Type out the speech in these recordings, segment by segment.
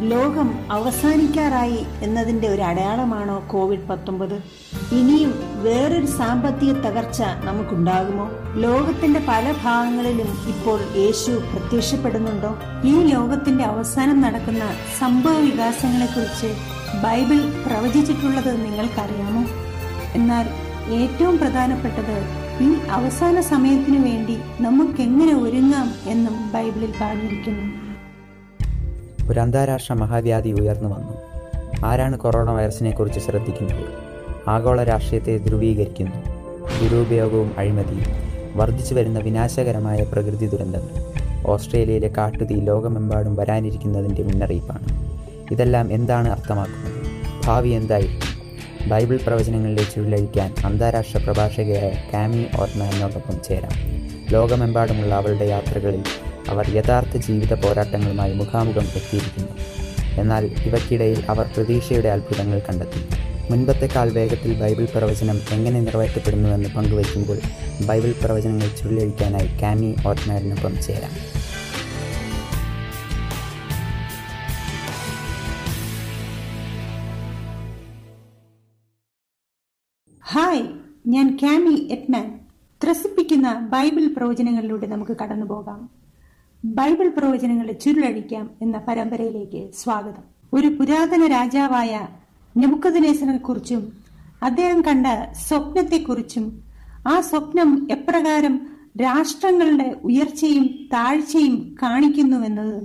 ലോകം അവസാനിക്കാറായി എന്നതിന്റെ ഒരു അടയാളമാണോ കോവിഡ് പത്തൊമ്പത്? ഇനിയും വേറൊരു സാമ്പത്തിക തകർച്ച നമുക്കുണ്ടാകുമോ? ലോകത്തിന്റെ പല ഭാഗങ്ങളിലും ഇപ്പോൾ യേശു പ്രത്യക്ഷപ്പെടുന്നുണ്ടോ? ഈ ലോകത്തിന്റെ അവസാനം നടക്കുന്ന സംഭവ വികാസങ്ങളെക്കുറിച്ച് ബൈബിൾ പ്രവചിച്ചിട്ടുള്ളത് നിങ്ങൾക്കറിയാമോ? എന്നാൽ ഏറ്റവും പ്രധാനപ്പെട്ടത് ഈ അവസാന സമയത്തിനു വേണ്ടി നമുക്കെങ്ങനെ ഒരുങ്ങാം എന്നും ബൈബിളിൽ പറഞ്ഞിരിക്കുന്നു. ഒരു അന്താരാഷ്ട്ര മഹാവ്യാധി ഉയർന്നു വന്നു. ആരാണ് കൊറോണ വൈറസിനെക്കുറിച്ച് ശ്രദ്ധിക്കുന്നത്? ആഗോള രാഷ്ട്രീയത്തെ ധ്രുവീകരിക്കുന്നു. ദുരുപയോഗവും അഴിമതിയും വർദ്ധിച്ചു വരുന്ന വിനാശകരമായ പ്രകൃതി ദുരന്തങ്ങൾ ഓസ്ട്രേലിയയിലെ കാട്ടുതീ ലോകമെമ്പാടും വരാനിരിക്കുന്നതിന്റെ മുന്നറിയിപ്പാണ്. ഇതെല്ലാം എന്താണ് അർത്ഥമാക്കുന്നത്? ഭാവി എന്തായിരിക്കും? ബൈബിൾ പ്രവചനങ്ങളിലെ ചുഴലഴിക്കാൻ അന്താരാഷ്ട്ര പ്രഭാഷകയായ കാമി ഓർമാനോടൊപ്പം ചേരാം. ലോകമെമ്പാടുമുള്ള അവളുടെ യാത്രകളിൽ അവർ യഥാർത്ഥ ജീവിത പോരാട്ടങ്ങളുമായി മുഖാമുഖം എത്തിയിരിക്കുന്നു. എന്നാൽ ഇവയ്ക്കിടയിൽ അവർ പ്രതീക്ഷയുടെ അത്ഭുതങ്ങൾ കണ്ടെത്തി. മുൻപത്തെക്കാൾ വേഗത്തിൽ ബൈബിൾ പ്രവചനം എങ്ങനെ നിറവേറ്റപ്പെടുന്നുവെന്ന് പങ്കുവയ്ക്കുമ്പോൾ ബൈബിൾ പ്രവചനങ്ങൾ ചുഴലഴിക്കാനായി കാമി ഓർമാനൊപ്പം ചേരാം. ഹായ് ഞാൻ കാമി എറ്റ്മാൻ. ത്രസിപ്പിക്കുന്ന ബൈബിൾ പ്രവചനങ്ങളിലൂടെ നമുക്ക് കടന്നു പോകാം ബൈബിൾ പ്രവചനങ്ങളെ ചുരുളഴിക്കാം എന്ന പരമ്പരയിലേക്ക് സ്വാഗതം. ഒരു പുരാതന രാജാവായ നെബുക്കദിനേസനെ കുറിച്ചും അദ്ദേഹം കണ്ട സ്വപ്നത്തെക്കുറിച്ചും ആ സ്വപ്നം എപ്രകാരം രാഷ്ട്രങ്ങളുടെ ഉയർച്ചയും താഴ്ചയും കാണിക്കുന്നുവെന്നത്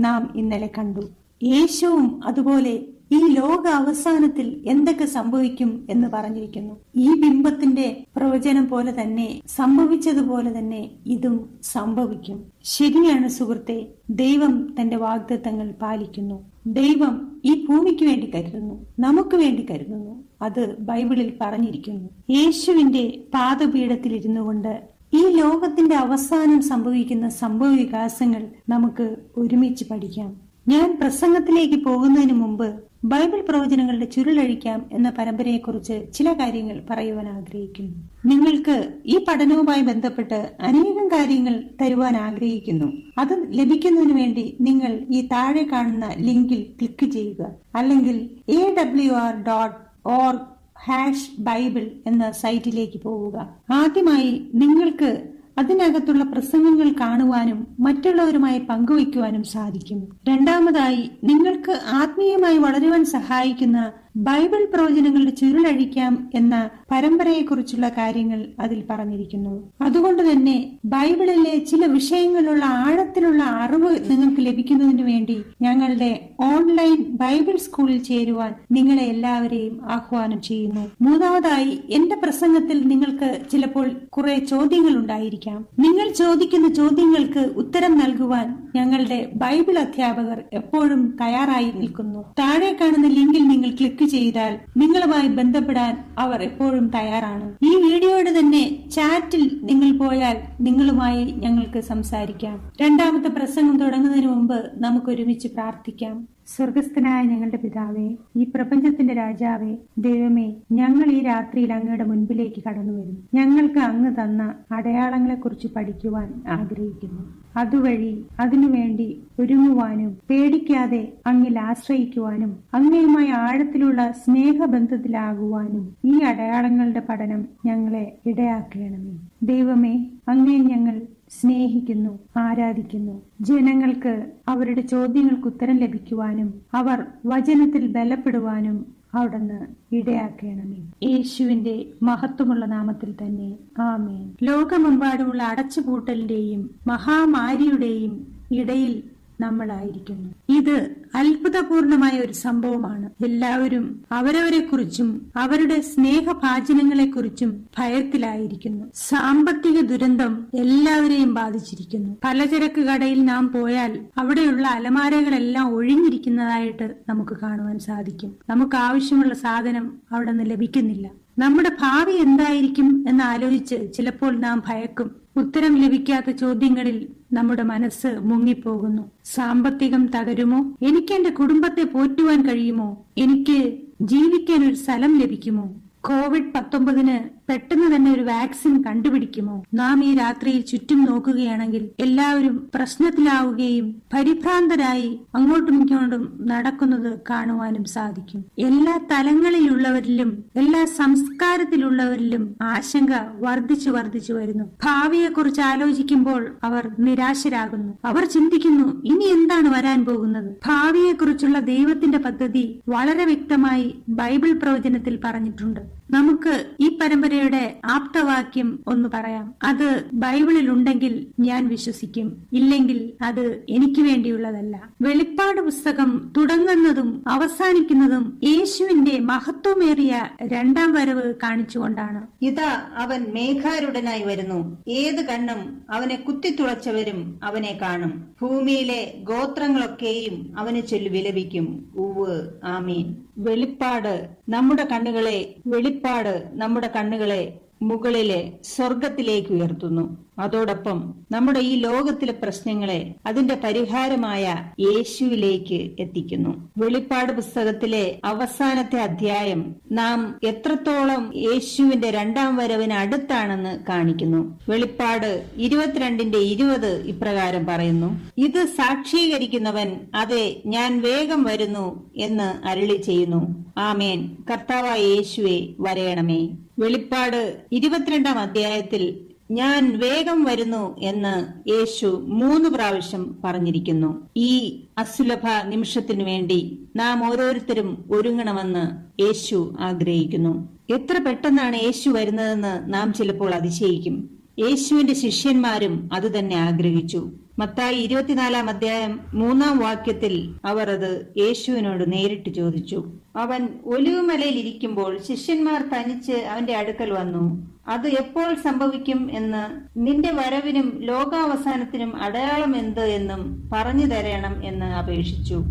നാം ഇന്നലെ കണ്ടു. യേശുവും അതുപോലെ ഈ ലോക അവസാനത്തിൽ എന്തൊക്കെ സംഭവിക്കും എന്ന് പറഞ്ഞിരിക്കുന്നു. ഈ ബിംബത്തിന്റെ പ്രവചനം പോലെ തന്നെ സംഭവിച്ചതുപോലെ തന്നെ ഇതും സംഭവിക്കും. ശരിയാണ് സുഹൃത്തെ ദൈവം തന്റെ വാഗ്ദത്തങ്ങൾ പാലിക്കുന്നു. ദൈവം ഈ ഭൂമിക്ക് വേണ്ടി കരുതുന്നു നമുക്ക് വേണ്ടി കരുതുന്നു. അത് ബൈബിളിൽ പറഞ്ഞിരിക്കുന്നു. യേശുവിന്റെ പാദപീഠത്തിൽ ഇരുന്നു കൊണ്ട് ഈ ലോകത്തിന്റെ അവസാനം സംഭവിക്കുന്ന സംഭവ വികാസങ്ങൾ നമുക്ക് ഒരുമിച്ച് പഠിക്കാം. ഞാൻ പ്രസംഗത്തിലേക്ക് പോകുന്നതിന് മുമ്പ് ബൈബിൾ പ്രവചനങ്ങളുടെ ചുരുളഴിക്കാം എന്ന പരമ്പരയെക്കുറിച്ച് ചില കാര്യങ്ങൾ പറയുവാൻ ആഗ്രഹിക്കുന്നു. നിങ്ങൾക്ക് ഈ പഠനവുമായി ബന്ധപ്പെട്ട് അനേകം കാര്യങ്ങൾ തരുവാൻ ആഗ്രഹിക്കുന്നു. അത് ലഭിക്കുന്നതിന് വേണ്ടി നിങ്ങൾ ഈ താഴെ കാണുന്ന ലിങ്കിൽ ക്ലിക്ക് ചെയ്യുക. അല്ലെങ്കിൽ A W R dot org hash Bible എന്ന സൈറ്റിലേക്ക് പോവുക. ആദ്യമായി നിങ്ങൾക്ക് അതിനകത്തുള്ള പ്രസംഗങ്ങൾ കാണുവാനും മറ്റുള്ളവരുമായി പങ്കുവയ്ക്കുവാനും സാധിക്കും. രണ്ടാമതായി നിങ്ങൾക്ക് ആത്മീയമായി വളരുവാൻ സഹായിക്കുന്ന ബൈബിൾ പ്രവചനങ്ങളുടെ ചുരുളഴിക്കാം എന്ന പരമ്പരയെക്കുറിച്ചുള്ള കാര്യങ്ങൾ അതിൽ പറഞ്ഞിരിക്കുന്നു. അതുകൊണ്ട് തന്നെ ബൈബിളിലെ ചില വിഷയങ്ങളുള്ള ആഴത്തിലുള്ള അറിവ് നിങ്ങൾക്ക് ലഭിക്കുന്നതിന് വേണ്ടി ഞങ്ങളുടെ ഓൺലൈൻ ബൈബിൾ സ്കൂളിൽ ചേരുവാൻ നിങ്ങളെ എല്ലാവരെയും ആഹ്വാനം ചെയ്യുന്നു. മൂന്നാമതായി എന്റെ പ്രസംഗത്തിൽ നിങ്ങൾക്ക് ചിലപ്പോൾ കുറെ ചോദ്യങ്ങൾ ഉണ്ടായിരിക്കാം. നിങ്ങൾ ചോദിക്കുന്ന ചോദ്യങ്ങൾക്ക് ഉത്തരം നൽകുവാൻ ഞങ്ങളുടെ ബൈബിൾ അധ്യാപകർ എപ്പോഴും തയ്യാറായി നിൽക്കുന്നു. താഴെ കാണുന്ന ലിങ്കിൽ നിങ്ങൾ ക്ലിക്ക് ചെയ്താൽ നിങ്ങളുമായി ബന്ധപ്പെടാൻ അവർ എപ്പോഴും തയ്യാറാണ്. ഈ വീഡിയോയുടെ തന്നെ ചാറ്റിൽ നിങ്ങൾ പോയാൽ നിങ്ങളുമായി ഞങ്ങൾക്ക് സംസാരിക്കാം. രണ്ടാമത്തെ പ്രസംഗം തുടങ്ങുന്നതിന് മുമ്പ് നമുക്ക് ഒരുമിച്ച് പ്രാർത്ഥിക്കാം. സ്വർഗസ്ഥനായ ഞങ്ങളുടെ പിതാവേ ഈ പ്രപഞ്ചത്തിന്റെ രാജാവേ ദൈവമേ ഞങ്ങൾ ഈ രാത്രിയിൽ അങ്ങയുടെ മുൻപിലേക്ക് കടന്നു വരും. ഞങ്ങൾക്ക് അങ്ങ് തന്ന അടയാളങ്ങളെക്കുറിച്ച് പഠിക്കുവാൻ ആഗ്രഹിക്കുന്നു. അതുവഴി അതിനുവേണ്ടി ഒരുങ്ങുവാനും പേടിക്കാതെ അങ്ങിൽ ആശ്രയിക്കുവാനും അങ്ങയുമായി ആഴത്തിലുള്ള സ്നേഹബന്ധത്തിലാകുവാനും ഈ അടയാളങ്ങളുടെ പഠനം ഞങ്ങളെ ഇടയാക്കണമേ. ദൈവമേ അങ്ങേ ഞങ്ങൾ സ്നേഹിക്കുന്നു ആരാധിക്കുന്നു. ജനങ്ങൾക്ക് അവരുടെ ചോദ്യങ്ങൾക്ക് ഉത്തരം ലഭിക്കുവാനും അവർ വചനത്തിൽ ബലപ്പെടുവാനും അവിടുന്ന് ഇടയാക്കണമേ. യേശുവിന്റെ മഹത്വമുള്ള നാമത്തിൽ തന്നെ. ആമേൻ. ലോകമെമ്പാടുമുള്ള അടച്ചുപൂട്ടലിന്റെയും മഹാമാരിയുടെയും ഇടയിൽ നമ്മളായിരിക്കുന്നു. ഇത് അത്ഭുതപൂർണമായ ഒരു സംഭവമാണ്. എല്ലാവരും അവരവരെ കുറിച്ചും അവരുടെ സ്നേഹഭാചനങ്ങളെ കുറിച്ചും ഭയത്തിലായിരിക്കുന്നു. സാമ്പത്തിക ദുരന്തം എല്ലാവരെയും ബാധിച്ചിരിക്കുന്നു. പലചരക്ക് കടയിൽ നാം പോയാൽ അവിടെയുള്ള അലമാരകളെല്ലാം ഒഴിഞ്ഞിരിക്കുന്നതായിട്ട് നമുക്ക് കാണുവാൻ സാധിക്കും. നമുക്ക് ആവശ്യമുള്ള സാധനം അവിടെ നിന്ന് ലഭിക്കുന്നില്ല. നമ്മുടെ ഭാവി എന്തായിരിക്കും എന്ന് ആലോചിച്ച് ചിലപ്പോൾ നാം ഭയക്കും. ഉത്തരം ലഭിക്കാത്ത ചോദ്യങ്ങളിൽ നമ്മുടെ മനസ്സ് മുങ്ങിപ്പോകുന്നു. സാമ്പത്തികം തകരുമോ? എനിക്ക് എന്റെ കുടുംബത്തെ പോറ്റുവാൻ കഴിയുമോ? എനിക്ക് ജീവിക്കാൻ ഒരു സ്ഥലം ലഭിക്കുമോ? കോവിഡ് പത്തൊമ്പതിന് പെട്ടെന്ന് തന്നെ ഒരു വാക്സിൻ കണ്ടുപിടിക്കുമോ? നാം ഈ രാത്രിയിൽ ചുറ്റും നോക്കുകയാണെങ്കിൽ എല്ലാവരും പ്രശ്നത്തിലാവുകയും പരിഭ്രാന്തരായി അങ്ങോട്ടും ഇങ്ങോട്ടും നടക്കുന്നത് കാണുവാനും സാധിക്കും. എല്ലാ തലങ്ങളിലുള്ളവരിലും എല്ലാ സംസ്കാരത്തിലുള്ളവരിലും ആശങ്ക വർദ്ധിച്ചു വർദ്ധിച്ചു വരുന്നു. ഭാവിയെക്കുറിച്ച് ആലോചിക്കുമ്പോൾ അവർ നിരാശരാകുന്നു. അവർ ചിന്തിക്കുന്നു ഇനി എന്താണ് വരാൻ പോകുന്നത്? ഭാവിയെക്കുറിച്ചുള്ള ദൈവത്തിന്റെ പദ്ധതി വളരെ വ്യക്തമായി ബൈബിൾ പ്രവചനത്തിൽ പറഞ്ഞിട്ടുണ്ട്. നമുക്ക് ഈ പരമ്പരയുടെ ആപ്തവാക്യം ഒന്ന് പറയാം. അത് ബൈബിളിൽ ഉണ്ടെങ്കിൽ ഞാൻ വിശ്വസിക്കും. ഇല്ലെങ്കിൽ അത് എനിക്ക് വേണ്ടിയുള്ളതല്ല. വെളിപ്പാട് പുസ്തകം തുടങ്ങുന്നതും അവസാനിക്കുന്നതും യേശുവിന്റെ മഹത്വമേറിയ രണ്ടാം വരവ് കാണിച്ചുകൊണ്ടാണ്. ഇതാ അവൻ മേഘാരുടനായി വരുന്നു. ഏത് കണ്ണും അവനെ കുത്തിത്തുളച്ചവരും അവനെ കാണും. ഭൂമിയിലെ ഗോത്രങ്ങളൊക്കെയും അവന് ചൊല്ലി വിലപിക്കും. ഉവ് ആമീൻ. വെളിപ്പാട് നമ്മുടെ കണ്ണുകളെ വെളിപ്പാട് നമ്മുടെ കണ്ണുകളെ മുകളിലെ സ്വർഗത്തിലേക്ക് ഉയർത്തുന്നു. അതോടൊപ്പം നമ്മുടെ ഈ ലോകത്തിലെ പ്രശ്നങ്ങളെ അതിന്റെ പരിഹാരമായ യേശുവിലേക്ക് എത്തിക്കുന്നു. വെളിപ്പാട് പുസ്തകത്തിലെ അവസാനത്തെ അധ്യായം നാം എത്രത്തോളം യേശുവിന്റെ രണ്ടാം വരവിന് അടുത്താണെന്ന് കാണിക്കുന്നു. വെളിപ്പാട് ഇരുപത്തിരണ്ടിന്റെ ഇരുപത് ഇപ്രകാരം പറയുന്നു ഇത് സാക്ഷീകരിക്കുന്നവൻ അതെ ഞാൻ വേഗം വരുന്നു എന്ന് അരുളി ചെയ്യുന്നു. ആമേൻ. കർത്താവായ യേശുവെ വരയണമേ. വെളിപ്പാട് ഇരുപത്തിരണ്ടാം അധ്യായത്തിൽ ഞാൻ വേഗം വരുന്നു എന്ന് യേശു മൂന്ന് പ്രാവശ്യം പറഞ്ഞിരിക്കുന്നു. ഈ അസുലഭ നിമിഷത്തിനു വേണ്ടി നാം ഓരോരുത്തരും ഒരുങ്ങണമെന്ന് യേശു ആഗ്രഹിക്കുന്നു. എത്ര പെട്ടെന്നാണ് യേശു വരുന്നതെന്ന് നാം ചിലപ്പോൾ അതിശയിക്കും. യേശുവിന്റെ ശിഷ്യന്മാരും അതുതന്നെ ആഗ്രഹിച്ചു. മത്തായി ഇരുപത്തിനാലാം അധ്യായം മൂന്നാം വാക്യത്തിൽ അവർ അത് യേശുവിനോട് നേരിട്ട് ചോദിച്ചു. അവൻ ഒലിവുമലയിൽ ഇരിക്കുമ്പോൾ ശിഷ്യന്മാർ തനിച്ച് അവന്റെ അടുക്കൽ വന്നു. അത് എപ്പോൾ സംഭവിക്കും എന്ന് നിന്റെ വരവിനും ലോകാവസാനത്തിനും അടയാളം എന്ത് എന്നും പറഞ്ഞു തരണം എന്ന് അപേക്ഷിച്ചു.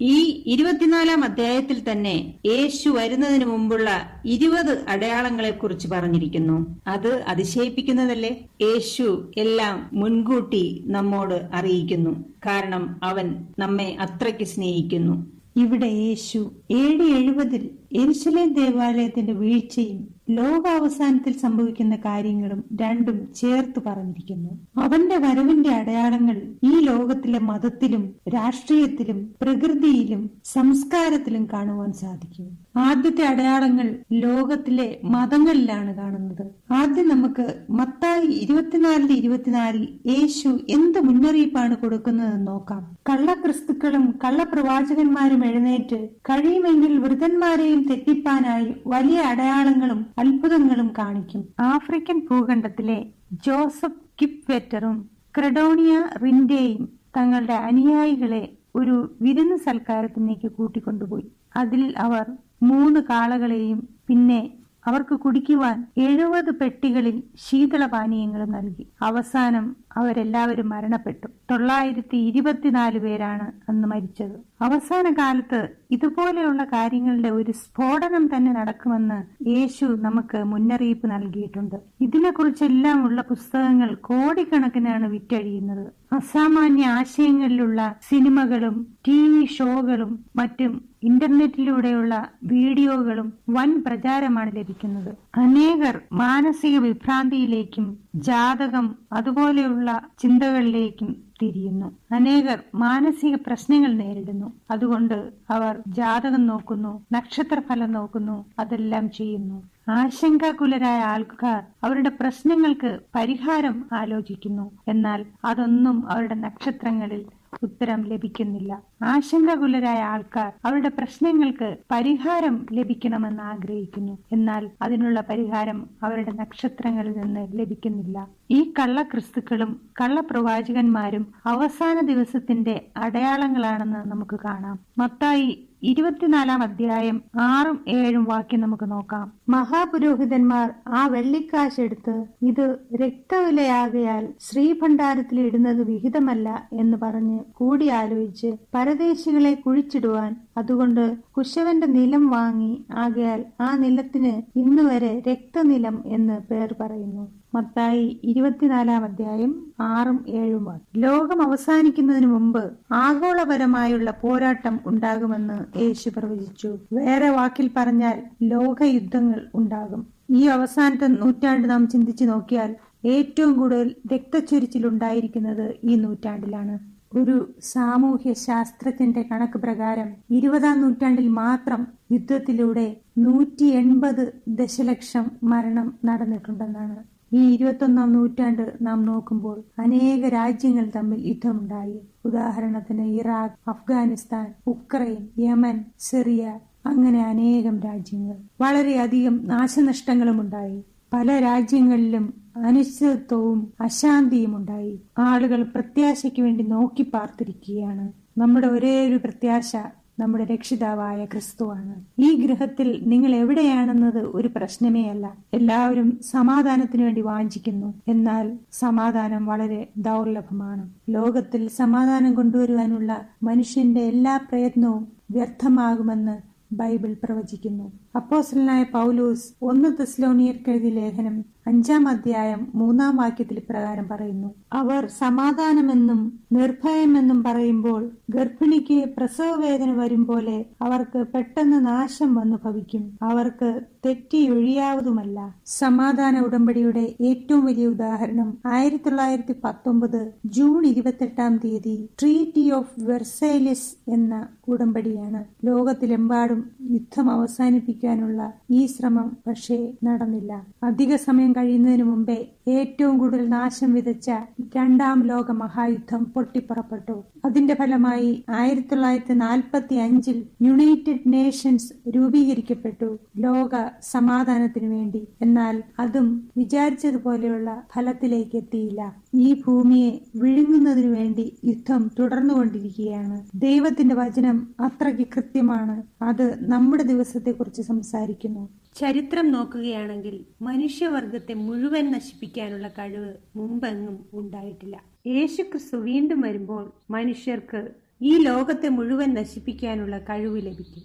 ഈ ഇരുപത്തിനാലാം അധ്യായത്തിൽ തന്നെ യേശു വരുന്നതിന് മുമ്പുള്ള ഇരുപത് അടയാളങ്ങളെ കുറിച്ച് പറഞ്ഞിരിക്കുന്നു. അത് അതിശയിപ്പിക്കുന്നതല്ലേ? യേശു എല്ലാം മുൻകൂട്ടി നമ്മോട് അറിയിക്കുന്നു. കാരണം അവൻ നമ്മെ അത്രയ്ക്ക് സ്നേഹിക്കുന്നു. ഇവിടെ യേശു ഏഴ് എഴുപതിൽ എരുസലേം ദേവാലയത്തിന്റെ വീഴ്ചയും ലോകാവസാനത്തിൽ സംഭവിക്കുന്ന കാര്യങ്ങളും രണ്ടും ചേർത്ത് പറഞ്ഞിരിക്കുന്നു. അവന്റെ വരവിന്റെ അടയാളങ്ങൾ ഈ ലോകത്തിലെ മതത്തിലും രാഷ്ട്രീയത്തിലും പ്രകൃതിയിലും സംസ്കാരത്തിലും കാണുവാൻ സാധിക്കും. ആദ്യത്തെ അടയാളങ്ങൾ ലോകത്തിലെ മതങ്ങളിലാണ് കാണുന്നത്. ആദ്യം നമുക്ക് മത്തായി ഇരുപത്തിനാലിന് ഇരുപത്തിനാലിൽ യേശു എന്ത് മുന്നറിയിപ്പാണ് കൊടുക്കുന്നതെന്ന് നോക്കാം. കള്ളക്രിസ്തുക്കളും കള്ളപ്രവാചകന്മാരും എഴുന്നേറ്റ് കഴിയുമെങ്കിൽ വൃതന്മാരെയും തെറ്റിപ്പാനായി വലിയ അടയാളങ്ങളും അത്ഭുതങ്ങളും കാണിക്കും. ആഫ്രിക്കൻ ഭൂഖണ്ഡത്തിലെ ജോസഫ് കിപ്വെറ്ററും ക്രെഡോണിയ റിൻഡേയും തങ്ങളുടെ അനുയായികളെ ഒരു വിരുന്ന് സൽക്കാരത്തിലേക്ക് കൂട്ടിക്കൊണ്ടുപോയി. അതിൽ അവർ മൂന്ന് കാളകളെയും പിന്നെ അവർക്ക് കുടിക്കുവാൻ എഴുപത് പെട്ടികളിൽ ശീതളപാനീയങ്ങളും നൽകി. അവസാനം അവരെല്ലാവരും മരണപ്പെട്ടു. തൊള്ളായിരത്തി ഇരുപത്തിനാല് പേരാണ് അന്ന് മരിച്ചത്. അവസാന കാലത്ത് ഇതുപോലെയുള്ള കാര്യങ്ങളുടെ ഒരു സ്ഫോടനം തന്നെ നടക്കുമെന്ന് യേശു നമുക്ക് മുന്നറിയിപ്പ് നൽകിയിട്ടുണ്ട്. ഇതിനെക്കുറിച്ചെല്ലാം ഉള്ള പുസ്തകങ്ങൾ കോടിക്കണക്കിനാണ് വിറ്റഴിയുന്നത്. അസാമാന്യ ആശയങ്ങളിലുള്ള സിനിമകളും ടി വി ഷോകളും മറ്റും ഇന്റർനെറ്റിലൂടെയുള്ള വീഡിയോകളും വൻ പ്രചാരമാണ് ലഭിക്കുന്നത്. അനേകർ മാനസിക വിഭ്രാന്തിയിലേക്കും ജാതകം അതുപോലെയുള്ള ചിന്തകളിലേക്കും തിരിയുന്നു. അനേകർ മാനസിക പ്രശ്നങ്ങൾ നേരിടുന്നു. അതുകൊണ്ട് അവർ ജാതകം നോക്കുന്നു നക്ഷത്രഫലം നോക്കുന്നു അതെല്ലാം ചെയ്യുന്നു. ആശങ്കാകുലരായ ആൾക്കാർ അവരുടെ പ്രശ്നങ്ങൾക്ക് പരിഹാരം ആലോചിക്കുന്നു. എന്നാൽ അതൊന്നും അവരുടെ നക്ഷത്രങ്ങളിൽ ഉത്തരം ലഭിക്കുന്നില്ല. ആശങ്കകുലരായ ആൾക്കാർ അവരുടെ പ്രശ്നങ്ങൾക്ക് പരിഹാരം ലഭിക്കണമെന്ന് ആഗ്രഹിക്കുന്നു. എന്നാൽ അതിനുള്ള പരിഹാരം അവരുടെ നക്ഷത്രങ്ങളിൽ നിന്ന് ലഭിക്കുന്നില്ല. ഈ കള്ള കള്ളക്രിസ്തുക്കളും കള്ളപ്രവാചകന്മാരും അവസാന ദിവസത്തിന്റെ അടയാളങ്ങളാണെന്ന് നമുക്ക് കാണാം. മത്തായി ഇരുപത്തിനാലാം അധ്യായം ആറും ഏഴും വാക്യം നമുക്ക് നോക്കാം. മഹാപുരോഹിതന്മാർ ആ വെള്ളിക്കാശ് എടുത്ത് ഇത് രക്തവിലയാകയാൽ ശ്രീഭണ്ഡാരത്തിൽ ഇടുന്നത് വിഹിതമല്ല എന്ന് പറഞ്ഞ് കൂടി ആലോചിച്ച് പരദേശികളെ കുഴിച്ചിടുവാൻ അതുകൊണ്ട് കുശവന്റെ നിലം വാങ്ങി ആകയാൽ ആ നിലത്തിന് ഇന്നുവരെ രക്തനിലം എന്ന് പേർ പറയുന്നു. മത്തായി ഇരുപത്തിനാലാം അധ്യായം ആറും ഏഴും വാക്യം. ലോകം അവസാനിക്കുന്നതിന് മുമ്പ് ആഗോളപരമായുള്ള പോരാട്ടം ഉണ്ടാകുമെന്ന് യേശു പ്രവചിച്ചു. വേറെ വാക്കിൽ പറഞ്ഞാൽ ലോകയുദ്ധങ്ങൾ ഉണ്ടാകും. ഈ അവസാനത്തെ നൂറ്റാണ്ട് നാം ചിന്തിച്ചു നോക്കിയാൽ ഏറ്റവും കൂടുതൽ രക്തച്ചൊരിച്ചിൽ ഉണ്ടായിരിക്കുന്നത് ഈ നൂറ്റാണ്ടിലാണ്. ഒരു സാമൂഹ്യ ശാസ്ത്രത്തിന്റെ കണക്ക് പ്രകാരം ഇരുപതാം നൂറ്റാണ്ടിൽ മാത്രം യുദ്ധത്തിലൂടെ നൂറ്റി എൺപത് ദശലക്ഷം മരണം നടന്നിട്ടുണ്ടെന്നാണ്. ഈ ഇരുപത്തൊന്നാം നൂറ്റാണ്ട് നാം നോക്കുമ്പോൾ അനേക രാജ്യങ്ങൾ തമ്മിൽ യുദ്ധമുണ്ടായി. ഉദാഹരണത്തിന് Iraq Afghanistan Ukraine Yemen Syria അങ്ങനെ അനേകം രാജ്യങ്ങൾ. വളരെയധികം നാശനഷ്ടങ്ങളും ഉണ്ടായി പല രാജ്യങ്ങളിലും അനിശ്ചിതത്വവും അശാന്തിയും ഉണ്ടായി. ആളുകൾ പ്രത്യാശയ്ക്ക് വേണ്ടി നോക്കി പാർത്തിരിക്കുകയാണ്. നമ്മുടെ ഒരേ ഒരു പ്രത്യാശ നമ്മുടെ രക്ഷിതാവായ ക്രിസ്തുവാണ്. ഈ ഗ്രഹത്തിൽ നിങ്ങൾ എവിടെയാണെന്നത് ഒരു പ്രശ്നമേ അല്ല. എല്ലാവരും സമാധാനത്തിനു വേണ്ടി വാഞ്ചിക്കുന്നു. എന്നാൽ സമാധാനം വളരെ ദൗർലഭമാണ്. ലോകത്തിൽ സമാധാനം കൊണ്ടുവരുവാനുള്ള മനുഷ്യന്റെ എല്ലാ പ്രയത്നവും വ്യർത്ഥമാകുമെന്ന് ബൈബിൾ പ്രവചിക്കുന്നു. അപ്പോസ്റ്റലനായ പൗലൂസ് ഒന്ന് തെസ്ലോണിയർക്കെഴുതി ലേഖനം അഞ്ചാം അധ്യായം മൂന്നാം വാക്യത്തിൽ പ്രകാരം പറയുന്നു. അവർ സമാധാനമെന്നും നിർഭയമെന്നും പറയുമ്പോൾ ഗർഭിണിക്ക് പ്രസവ വേദന വരും പോലെ അവർക്ക് പെട്ടെന്ന് നാശം വന്നു ഭവിക്കും. അവർക്ക് തെറ്റിയൊഴിയാവതുമല്ല സമാധാന ഉടമ്പടിയുടെ ഏറ്റവും വലിയ ഉദാഹരണം ആയിരത്തി തൊള്ളായിരത്തി പത്തൊമ്പത് ജൂൺ ഇരുപത്തെട്ടാം തീയതി ട്രീറ്റി ഓഫ് വെർസൈലിസ് എന്ന ഉടമ്പടിയാണ്. ലോകത്തിലെമ്പാടും യുദ്ധം അവസാനിപ്പിക്കാനുള്ള ഈ ശ്രമം പക്ഷേ നടന്നില്ല. അധിക സമയം കഴിയുന്നതിന് മുമ്പേ ഏറ്റവും കൂടുതൽ നാശം വിതച്ച രണ്ടാം ലോക മഹായുദ്ധം പൊട്ടിപ്പുറപ്പെട്ടു. അതിന്റെ ഫലമായി ആയിരത്തി തൊള്ളായിരത്തി നാൽപ്പത്തി അഞ്ചിൽ യുണൈറ്റഡ് നേഷൻസ് രൂപീകരിക്കപ്പെട്ടു ലോക സമാധാനത്തിനു വേണ്ടി. എന്നാൽ അതും വിചാരിച്ചതുപോലെയുള്ള ഫലത്തിലേക്ക് എത്തിയില്ല. ഈ ഭൂമിയെ വിഴുങ്ങുന്നതിനു വേണ്ടി യുദ്ധം തുടർന്നുകൊണ്ടിരിക്കുകയാണ്. ദൈവത്തിന്റെ വചനം അത്രയ്ക്ക് കൃത്യമാണ്. അത് നമ്മുടെ ദിവസത്തെക്കുറിച്ച് സംസാരിക്കുന്നു. ചരിത്രം നോക്കുകയാണെങ്കിൽ മനുഷ്യവർഗത്തെ മുഴുവൻ നശിപ്പിക്കാനുള്ള കഴിവ് മുമ്പെങ്ങും ഉണ്ടായിട്ടില്ല. യേശുക്രിസ്തു വീണ്ടും വരുമ്പോൾ മനുഷ്യർക്ക് ഈ ലോകത്തെ മുഴുവൻ നശിപ്പിക്കാനുള്ള കഴിവ് ലഭിക്കും.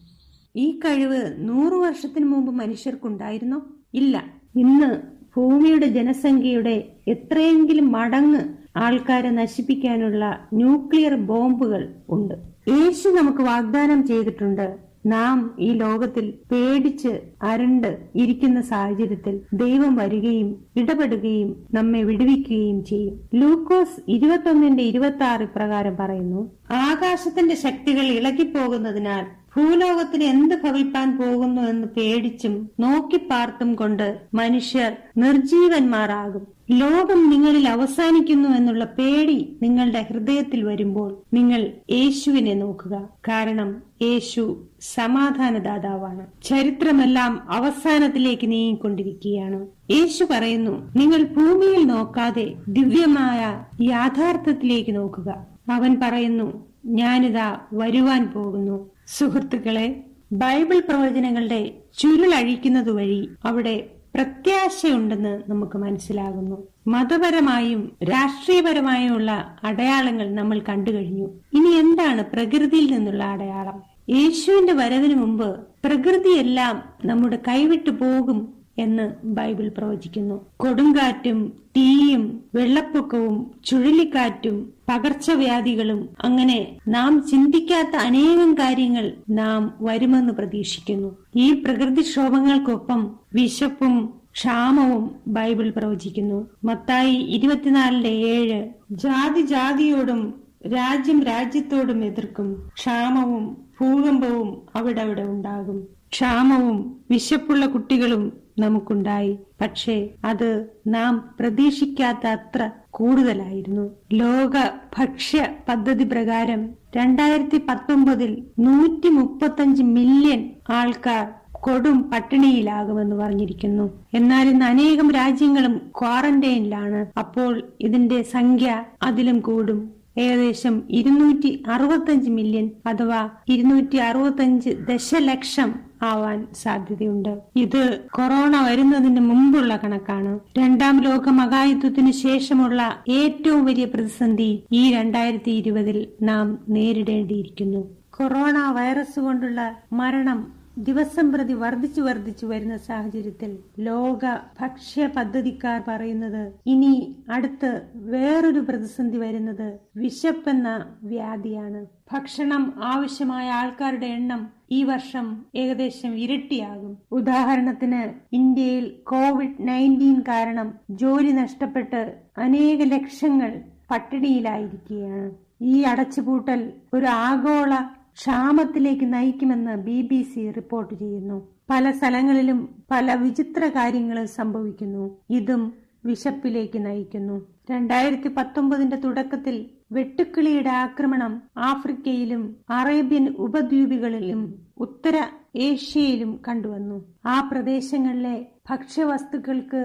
ഈ കഴിവ് നൂറു വർഷത്തിന് മുമ്പ് മനുഷ്യർക്കുണ്ടായിരുന്നോ? ഇല്ല. ഇന്ന് ഭൂമിയുടെ ജനസംഖ്യയുടെ എത്രയെങ്കിലും മടങ്ങ് ആൾക്കാരെ നശിപ്പിക്കാനുള്ള ന്യൂക്ലിയർ ബോംബുകൾ ഉണ്ട്. യേശു നമുക്ക് വാഗ്ദാനം ചെയ്തിട്ടുണ്ട് നാം ഈ ലോകത്തിൽ പേടിച്ച് അരണ്ട് ഇരിക്കുന്ന സാഹചര്യത്തിൽ ദൈവം വരികയും ഇടപെടുകയും നമ്മെ വിടുവിക്കുകയും ചെയ്യും. ലൂക്കോസ് ഇരുപത്തൊന്നിന്റെ ഇരുപത്തി ആറ് പ്രകാരം പറയുന്നു ആകാശത്തിന്റെ ശക്തികൾ ഇളകിപ്പോകുന്നതിനാൽ ഭൂലോകത്തിന് എന്ത് ഭവിപ്പാൻ പോകുന്നു എന്ന് പേടിച്ചും നോക്കിപ്പാർത്തും കൊണ്ട് മനുഷ്യർ നിർജീവന്മാരാകും ലോകം നിങ്ങളിൽ അവസാനിക്കുന്നു എന്നുള്ള പേടി നിങ്ങളുടെ ഹൃദയത്തിൽ വരുമ്പോൾ നിങ്ങൾ യേശുവിനെ നോക്കുക. കാരണം യേശു സമാധാനദാതാവാണ്. ചരിത്രമെല്ലാം അവസാനത്തിലേക്ക് നീങ്ങിക്കൊണ്ടിരിക്കുകയാണ്. യേശു പറയുന്നു നിങ്ങൾ ഭൂമിയിൽ നോക്കാതെ ദിവ്യമായ യാഥാർത്ഥ്യത്തിലേക്ക് നോക്കുക. അവൻ പറയുന്നു ഞാനിതാ വരുവാൻ പോകുന്നു. സുഹൃത്തുക്കളെ ബൈബിൾ പ്രവചനങ്ങളുടെ ചുരുളഴിക്കുന്നതുവഴി അവിടെ പ്രത്യാശയുണ്ടെന്ന് നമുക്ക് മനസ്സിലാകുന്നു. മതപരമായും രാഷ്ട്രീയപരമായുമുള്ള അടയാളങ്ങൾ നമ്മൾ കണ്ടു കഴിഞ്ഞു ഇനി എന്താണ് പ്രകൃതിയിൽ നിന്നുള്ള അടയാളം? യേശുവിന്റെ വരവിന് മുമ്പ് പ്രകൃതിയെല്ലാം നമ്മുടെ കൈവിട്ടു പോകും എന്ന് ബൈബിൾ പ്രവചിക്കുന്നു. കൊടുങ്കാറ്റും തീയും വെള്ളപ്പൊക്കവും ചുഴലിക്കാറ്റും പകർച്ചവ്യാധികളും അങ്ങനെ നാം ചിന്തിക്കാത്ത അനേകം കാര്യങ്ങൾ നാം വരുമെന്ന് പ്രതീക്ഷിക്കുന്നു. ഈ പ്രകൃതിക്ഷോഭങ്ങൾക്കൊപ്പം വിശപ്പും ക്ഷാമവും ബൈബിൾ പ്രവചിക്കുന്നു. മത്തായി ഇരുപത്തിനാലിന്റെ ഏഴ് ജാതി ജാതിയോടും രാജ്യം രാജ്യത്തോടും എതിർക്കും. ക്ഷാമവും ഭൂകമ്പവും അവിടെ അവിടെ ഉണ്ടാകും. ക്ഷാമവും വിശപ്പുള്ള കുട്ടികളും നമുക്കുണ്ടായി. പക്ഷേ അത് നാം പ്രതീക്ഷിക്കാത്ത അത്ര കൂടുതലായിരുന്നു. ലോക ഭക്ഷ്യ പദ്ധതി പ്രകാരം രണ്ടായിരത്തി പത്തൊമ്പതിൽ നൂറ്റി മുപ്പത്തഞ്ച് മില്യൺ ആൾക്കാർ കൊടും പട്ടിണിയിലാകുമെന്ന് പറഞ്ഞിരിക്കുന്നു. എന്നാൽ ഇന്ന് അനേകം രാജ്യങ്ങളും ക്വാറന്റൈനിലാണ്. അപ്പോൾ ഇതിന്റെ സംഖ്യ അതിലും കൂടും. ഏകദേശം ഇരുന്നൂറ്റി അറുപത്തഞ്ച് മില്യൺ അഥവാ ഇരുന്നൂറ്റി അറുപത്തഞ്ച് ദശലക്ഷം ആവാൻ സാധ്യതയുണ്ട്. ഇത് കൊറോണ വരുന്നതിന് മുമ്പുള്ള കണക്കാണ്. രണ്ടാം ലോക മഹായുദ്ധത്തിന് ശേഷമുള്ള ഏറ്റവും വലിയ പ്രതിസന്ധി ഈ രണ്ടായിരത്തി ഇരുപതിൽ നാം നേരിടേണ്ടിയിരിക്കുന്നു. കൊറോണ വൈറസ് കൊണ്ടുള്ള മരണം ദിവസം പ്രതി വർദ്ധിച്ചു വർദ്ധിച്ചു വരുന്ന സാഹചര്യത്തിൽ ലോക ഭക്ഷ്യ പദ്ധതിക്കാർ പറയുന്നത് ഇനി അടുത്ത് വേറൊരു പ്രതിസന്ധി വരുന്നത് വിശപ്പെന്ന വ്യാധിയാണ്. ഭക്ഷണം ആവശ്യമായ ആൾക്കാരുടെ എണ്ണം ഈ വർഷം ഏകദേശം ഇരട്ടിയാകും. ഉദാഹരണത്തിന് ഇന്ത്യയിൽ കോവിഡ് നയന്റീൻ കാരണം ജോലി നഷ്ടപ്പെട്ട് അനേക ലക്ഷങ്ങൾ പട്ടിണിയിലായിരിക്കുകയാണ്. ഈ അടച്ചുപൂട്ടൽ ഒരു ആഗോള ക്ഷാമത്തിലേക്ക് നയിക്കുമെന്ന് ബി ബി സി റിപ്പോർട്ട് ചെയ്യുന്നു. പല സ്ഥലങ്ങളിലും പല വിചിത്ര കാര്യങ്ങൾ സംഭവിക്കുന്നു. ഇതും വിശപ്പിലേക്ക് നയിക്കുന്നു. രണ്ടായിരത്തി പത്തൊമ്പതിന്റെ തുടക്കത്തിൽ വെട്ടുക്കിളിയുടെ ആക്രമണം ആഫ്രിക്കയിലും അറേബ്യൻ ഉപദ്വീപുകളിലും ഉത്തര ഏഷ്യയിലും കണ്ടുവന്നു. ആ പ്രദേശങ്ങളിലെ ഭക്ഷ്യവസ്തുക്കൾക്ക്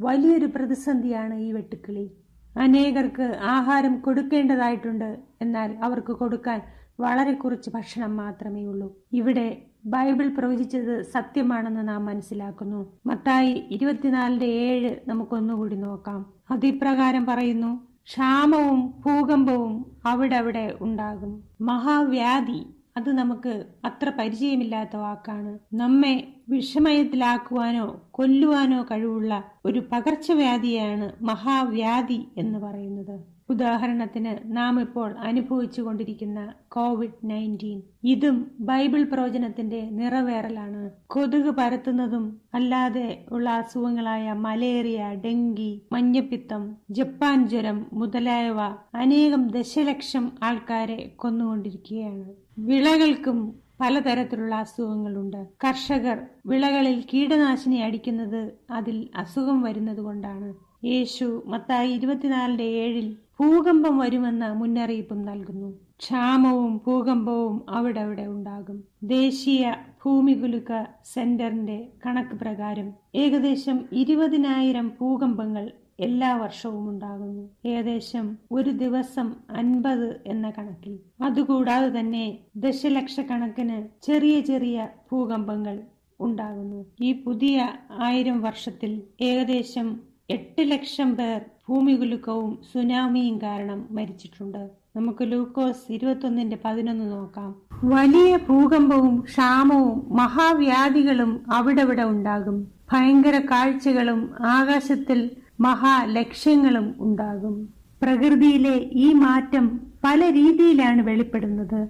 വലിയൊരു പ്രതിസന്ധിയാണ് ഈ വെട്ടുക്കിളി. അനേകർക്ക് ആഹാരം കൊടുക്കേണ്ടതായിട്ടുണ്ട് എന്നാൽ അവർക്ക് കൊടുക്കാൻ വളരെ കുറച്ച് ഭക്ഷണം മാത്രമേ ഉള്ളൂ. ഇവിടെ ബൈബിൾ പ്രവചിച്ചത് സത്യമാണെന്ന് നാം മനസ്സിലാക്കുന്നു. മത്തായി ഇരുപത്തിനാലിന്റെ ഏഴ് നമുക്കൊന്നുകൂടി നോക്കാം. അതിപ്രകാരം പറയുന്നു ക്ഷാമവും ഭൂകമ്പവും അവിടെ അവിടെ ഉണ്ടാകും. മഹാവ്യാധി അത് നമുക്ക് അത്ര പരിചയമില്ലാത്ത വാക്കാണ്. നമ്മെ വിഷമയത്തിലാക്കുവാനോ കൊല്ലുവാനോ കഴിവുള്ള ഒരു പകർച്ചവ്യാധിയാണ് മഹാവ്യാധി എന്ന് പറയുന്നത്. ഉദാഹരണത്തിന് നാം ഇപ്പോൾ അനുഭവിച്ചു കൊണ്ടിരിക്കുന്ന കോവിഡ് നയന്റീൻ. ഇതും ബൈബിൾ പ്രവചനത്തിന്റെ നിറവേറലാണ്. കൊതുക് പരത്തുന്നതും അല്ലാതെ ഉള്ള അസുഖങ്ങളായ മലേറിയ ഡെങ്കി മഞ്ഞപ്പിത്തം ജപ്പാൻ ജ്വരം മുതലായവ അനേകം ദശലക്ഷം ആൾക്കാരെ കൊന്നുകൊണ്ടിരിക്കുകയാണ്. വിളകൾക്കും പലതരത്തിലുള്ള അസുഖങ്ങളുണ്ട്. കർഷകർ വിളകളിൽ കീടനാശിനി അടിക്കുന്നത് അതിൽ അസുഖം വരുന്നത് കൊണ്ടാണ് യേശു മത്തായി ഇരുപത്തിനാലിന്റെ ഏഴിൽ ഭൂകമ്പം വരുമെന്ന മുന്നറിയിപ്പും നൽകുന്നു. ക്ഷാമവും ഭൂകമ്പവും അവിടെ അവിടെ ഉണ്ടാകും. ദേശീയ ഭൂമികുലുക്ക സെന്ററിന്റെ കണക്ക് പ്രകാരം ഏകദേശം ഇരുപതിനായിരം ഭൂകമ്പങ്ങൾ എല്ലാ വർഷവും ഉണ്ടാകുന്നു. ഏകദേശം ഒരു ദിവസം അൻപത് എന്ന കണക്കിൽ. അതുകൂടാതെ തന്നെ ദശലക്ഷക്കണക്കിന് ചെറിയ ചെറിയ ഭൂകമ്പങ്ങൾ ഉണ്ടാകുന്നു. ഈ പുതിയ ആയിരം വർഷത്തിൽ ഏകദേശം എട്ട് ലക്ഷം പേർ ഭൂമികുലുക്കവും സുനാമിയും കാരണം മരിച്ചിട്ടുണ്ട്. നമുക്ക് ലൂക്കോസ് ഇരുപത്തൊന്നിന്റെ പതിനൊന്ന് നോക്കാം. വലിയ ഭൂകമ്പവും ക്ഷാമവും മഹാവ്യാധികളും അവിടെവിടെ ഉണ്ടാകും? ഭയങ്കര കാഴ്ചകളും ആകാശത്തിൽ മഹാലക്ഷ്യങ്ങളും ഉണ്ടാകും. പ്രകൃതിയിലെ ഈ മാറ്റം പല രീതിയിലാണ് വെളിപ്പെടുന്നത്.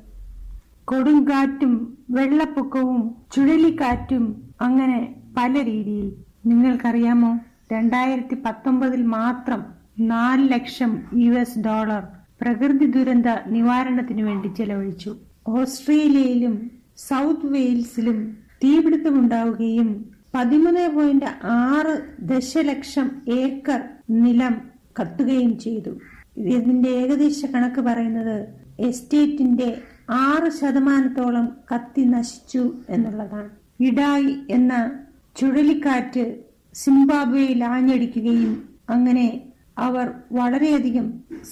കൊടുങ്കാറ്റും വെള്ളപ്പൊക്കവും ചുഴലിക്കാറ്റും അങ്ങനെ പല രീതിയിൽ. നിങ്ങൾക്കറിയാമോ? രണ്ടായിരത്തി പത്തൊമ്പതിൽ മാത്രം നാല് ലക്ഷം യു എസ് ഡോളർ പ്രകൃതി ദുരന്ത നിവാരണത്തിനു വേണ്ടി ചെലവഴിച്ചു. ഓസ്ട്രേലിയയിലും സൗത്ത് വെയിൽസിലും തീപിടുത്തമുണ്ടാവുകയും പതിമൂന്ന് പോയിന്റ് ആറ് ദശലക്ഷം ഏക്കർ നിലം കത്തുകയും ചെയ്തു. ഇതിന്റെ ഏകദേശ കണക്ക് പറയുന്നത് എസ്റ്റേറ്റിന്റെ ആറ് ശതമാനത്തോളം കത്തി നശിച്ചു എന്നുള്ളതാണ്. ഇടായി എന്ന ചുഴലിക്കാറ്റ് സിംബാബ്വേയിൽ ആഞ്ഞടിക്കുകയും അങ്ങനെ അവർ വളരെയധികം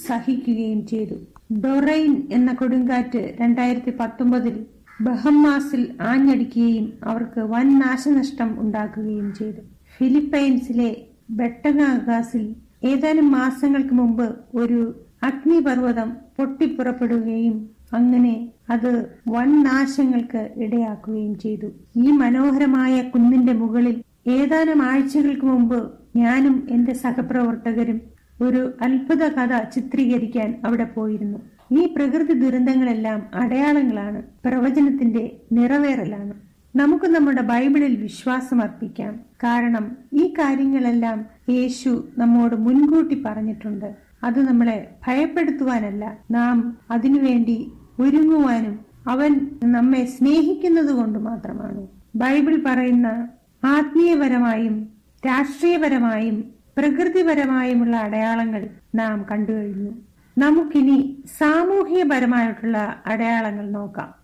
സഹിക്കുകയും ചെയ്തു. ഡൊറൈൻ എന്ന കൊടുങ്കാറ്റ് രണ്ടായിരത്തി പത്തൊമ്പതിൽ ബഹമാസിൽ ആഞ്ഞടിക്കുകയും അവർക്ക് വൻ നാശനഷ്ടം ഉണ്ടാക്കുകയും ചെയ്തു. ഫിലിപ്പൈൻസിലെ ബെട്ടനാഗാസിൽ ഏതാനും മാസങ്ങൾക്ക് മുമ്പ് ഒരു അഗ്നിപർവതം പൊട്ടിപ്പുറപ്പെടുകയും അങ്ങനെ അത് വൻ നാശങ്ങൾക്ക് ഇടയാക്കുകയും ചെയ്തു. ഈ മനോഹരമായ കുന്നിന്റെ മുകളിൽ ഏതാനും ആഴ്ചകൾക്ക് മുമ്പ് ഞാനും എന്റെ സഹപ്രവർത്തകരും ഒരു അത്ഭുത കഥ ചിത്രീകരിക്കാൻ അവിടെ പോയിരുന്നു. ഈ പ്രകൃതി ദുരന്തങ്ങളെല്ലാം അടയാളങ്ങളാണ് പ്രവചനത്തിന്റെ നിറവേറലാണ്. നമുക്ക് നമ്മുടെ ബൈബിളിൽ വിശ്വാസം അർപ്പിക്കാം. കാരണം ഈ കാര്യങ്ങളെല്ലാം യേശു നമ്മോട് മുൻകൂട്ടി പറഞ്ഞിട്ടുണ്ട്. അത് നമ്മളെ ഭയപ്പെടുത്തുവാനല്ല നാം അതിനുവേണ്ടി ഒരുങ്ങുവാനും അവൻ നമ്മെ സ്നേഹിക്കുന്നത് കൊണ്ട് മാത്രമാണ്. ബൈബിൾ പറയുന്ന ആത്മീയപരമായും രാഷ്ട്രീയപരമായും പ്രകൃതിപരമായുമുള്ള അടയാളങ്ങൾ നാം കണ്ടു കഴിഞ്ഞു. നമുക്കിനി സാമൂഹികപരമായിട്ടുള്ള അടയാളങ്ങൾ നോക്കാം.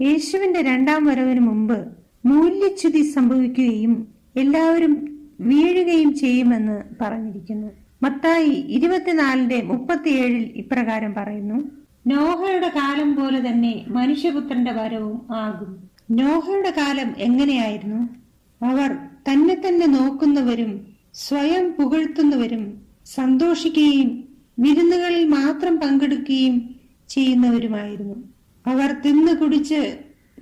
യേശുവിന്റെ രണ്ടാം വരവിന് മുമ്പ് മൂല്യച്യുതി സംഭവിക്കുകയും എല്ലാവരും വീഴുകയും ചെയ്യുമെന്ന് പറഞ്ഞിരിക്കുന്നു. മത്തായി ഇരുപത്തിനാലിന്റെ മുപ്പത്തിയേഴിൽ ഇപ്രകാരം പറയുന്നു നോഹയുടെ കാലം പോലെ തന്നെ മനുഷ്യപുത്രന്റെ വരവും ആകും. നോഹയുടെ കാലം എങ്ങനെയായിരുന്നു? അവർ തന്നെ തന്നെ നോക്കുന്നവരും സ്വയം പുകഴ്ത്തുന്നവരും സന്തോഷിക്കുകയും വിരുന്നുകളിൽ മാത്രം പങ്കെടുക്കുകയും ചെയ്യുന്നവരുമായിരുന്നു. അവർ തിന്നു കുടിച്ച്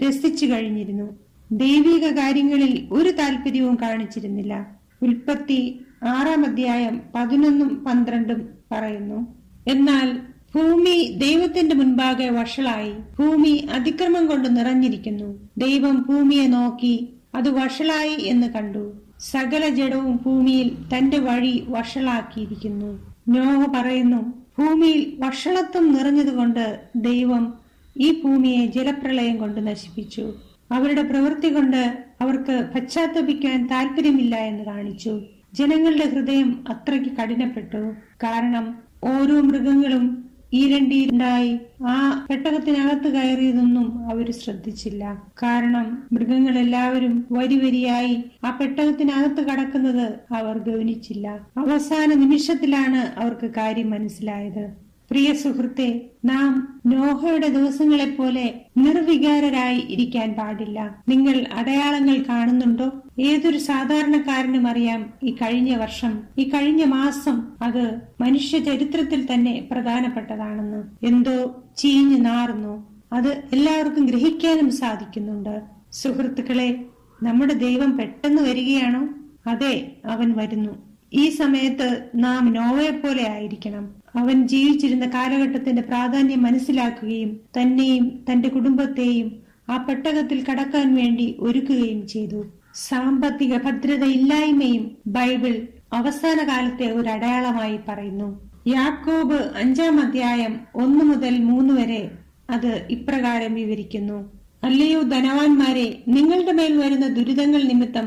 രസിച്ചു കഴിഞ്ഞിരുന്നു. ദൈവിക കാര്യങ്ങളിൽ ഒരു താല്പര്യവും കാണിച്ചിരുന്നില്ല. ഉൽപ്പത്തി ആറാം അധ്യായം പതിനൊന്നും പന്ത്രണ്ടും പറയുന്നു. എന്നാൽ ഭൂമി ദൈവത്തിന്റെ മുൻപാകെ വഷളായി. ഭൂമി അതിക്രമം കൊണ്ട് നിറഞ്ഞിരിക്കുന്നു. ദൈവം ഭൂമിയെ നോക്കി അത് വഷളായി എന്ന് കണ്ടു. സകല ജഡവും ഭൂമിയിൽ തന്റെ വഴി വഷളാക്കിയിരിക്കുന്നു. നോഹ പറയുന്നു ഭൂമിയിൽ വഷളത്വം നിറഞ്ഞതുകൊണ്ട് ദൈവം ഈ ഭൂമിയെ ജലപ്രളയം കൊണ്ട് നശിപ്പിച്ചു. അവരുടെ പ്രവൃത്തി കൊണ്ട് അവർക്ക് പശ്ചാത്തപിക്കാൻ താല്പര്യമില്ല എന്ന് കാണിച്ചു. ജനങ്ങളുടെ ഹൃദയം അത്രയ്ക്ക് കഠിനപ്പെട്ടു. കാരണം ഓരോ മൃഗങ്ങളും ഈരണ്ടിണ്ടായി ആ പെട്ടകത്തിനകത്ത് കയറിയതൊന്നും അവർ ശ്രദ്ധിച്ചില്ല. കാരണം മൃഗങ്ങളെല്ലാവരും വരി വരിയായി ആ പെട്ടകത്തിനകത്ത് കടക്കുന്നത് അവർ ഗവനിച്ചില്ല. അവസാന നിമിഷത്തിലാണ് അവർക്ക് കാര്യം മനസ്സിലായത്. പ്രിയ സുഹൃത്തെ നാം നോഹയുടെ ദിവസങ്ങളെപ്പോലെ നിർവികാരരായി ഇരിക്കാൻ പാടില്ല. നിങ്ങൾ അടയാളങ്ങൾ കാണുന്നുണ്ടോ? ഏതൊരു സാധാരണക്കാരനും അറിയാം ഈ കഴിഞ്ഞ വർഷം ഈ കഴിഞ്ഞ മാസം അത് മനുഷ്യ ചരിത്രത്തിൽ തന്നെ പ്രധാനപ്പെട്ടതാണെന്ന്. എന്തോ ചീഞ്ഞു നാറുന്നു. അത് എല്ലാവർക്കും ഗ്രഹിക്കാനും സാധിക്കുന്നുണ്ട്. സുഹൃത്തുക്കളെ നമ്മുടെ ദൈവം പെട്ടെന്ന് വരികയാണോ? അതെ അവൻ വരുന്നു. ഈ സമയത്ത് നാം നോവയെ പോലെ ആയിരിക്കണം. അവൻ ജീവിച്ചിരുന്ന കാലഘട്ടത്തിന്റെ പ്രാധാന്യം മനസ്സിലാക്കുകയും തന്നെയും തന്റെ കുടുംബത്തെയും ആ പെട്ടകത്തിൽ കടക്കാൻ വേണ്ടി ഒരുക്കുകയും ചെയ്തു. സാമ്പത്തിക ഭദ്രത ഇല്ലായ്മയും ബൈബിൾ അവസാന കാലത്തെ ഒരു അടയാളമായി പറയുന്നു. യാക്കോബ് അഞ്ചാം അധ്യായം ഒന്നു മുതൽ മൂന്ന് വരെ അത് ഇപ്രകാരം വിവരിക്കുന്നു. അല്ലയോ ധനവാന്മാരെ നിങ്ങളുടെ മേൽ വരുന്ന ദുരിതങ്ങൾ നിമിത്തം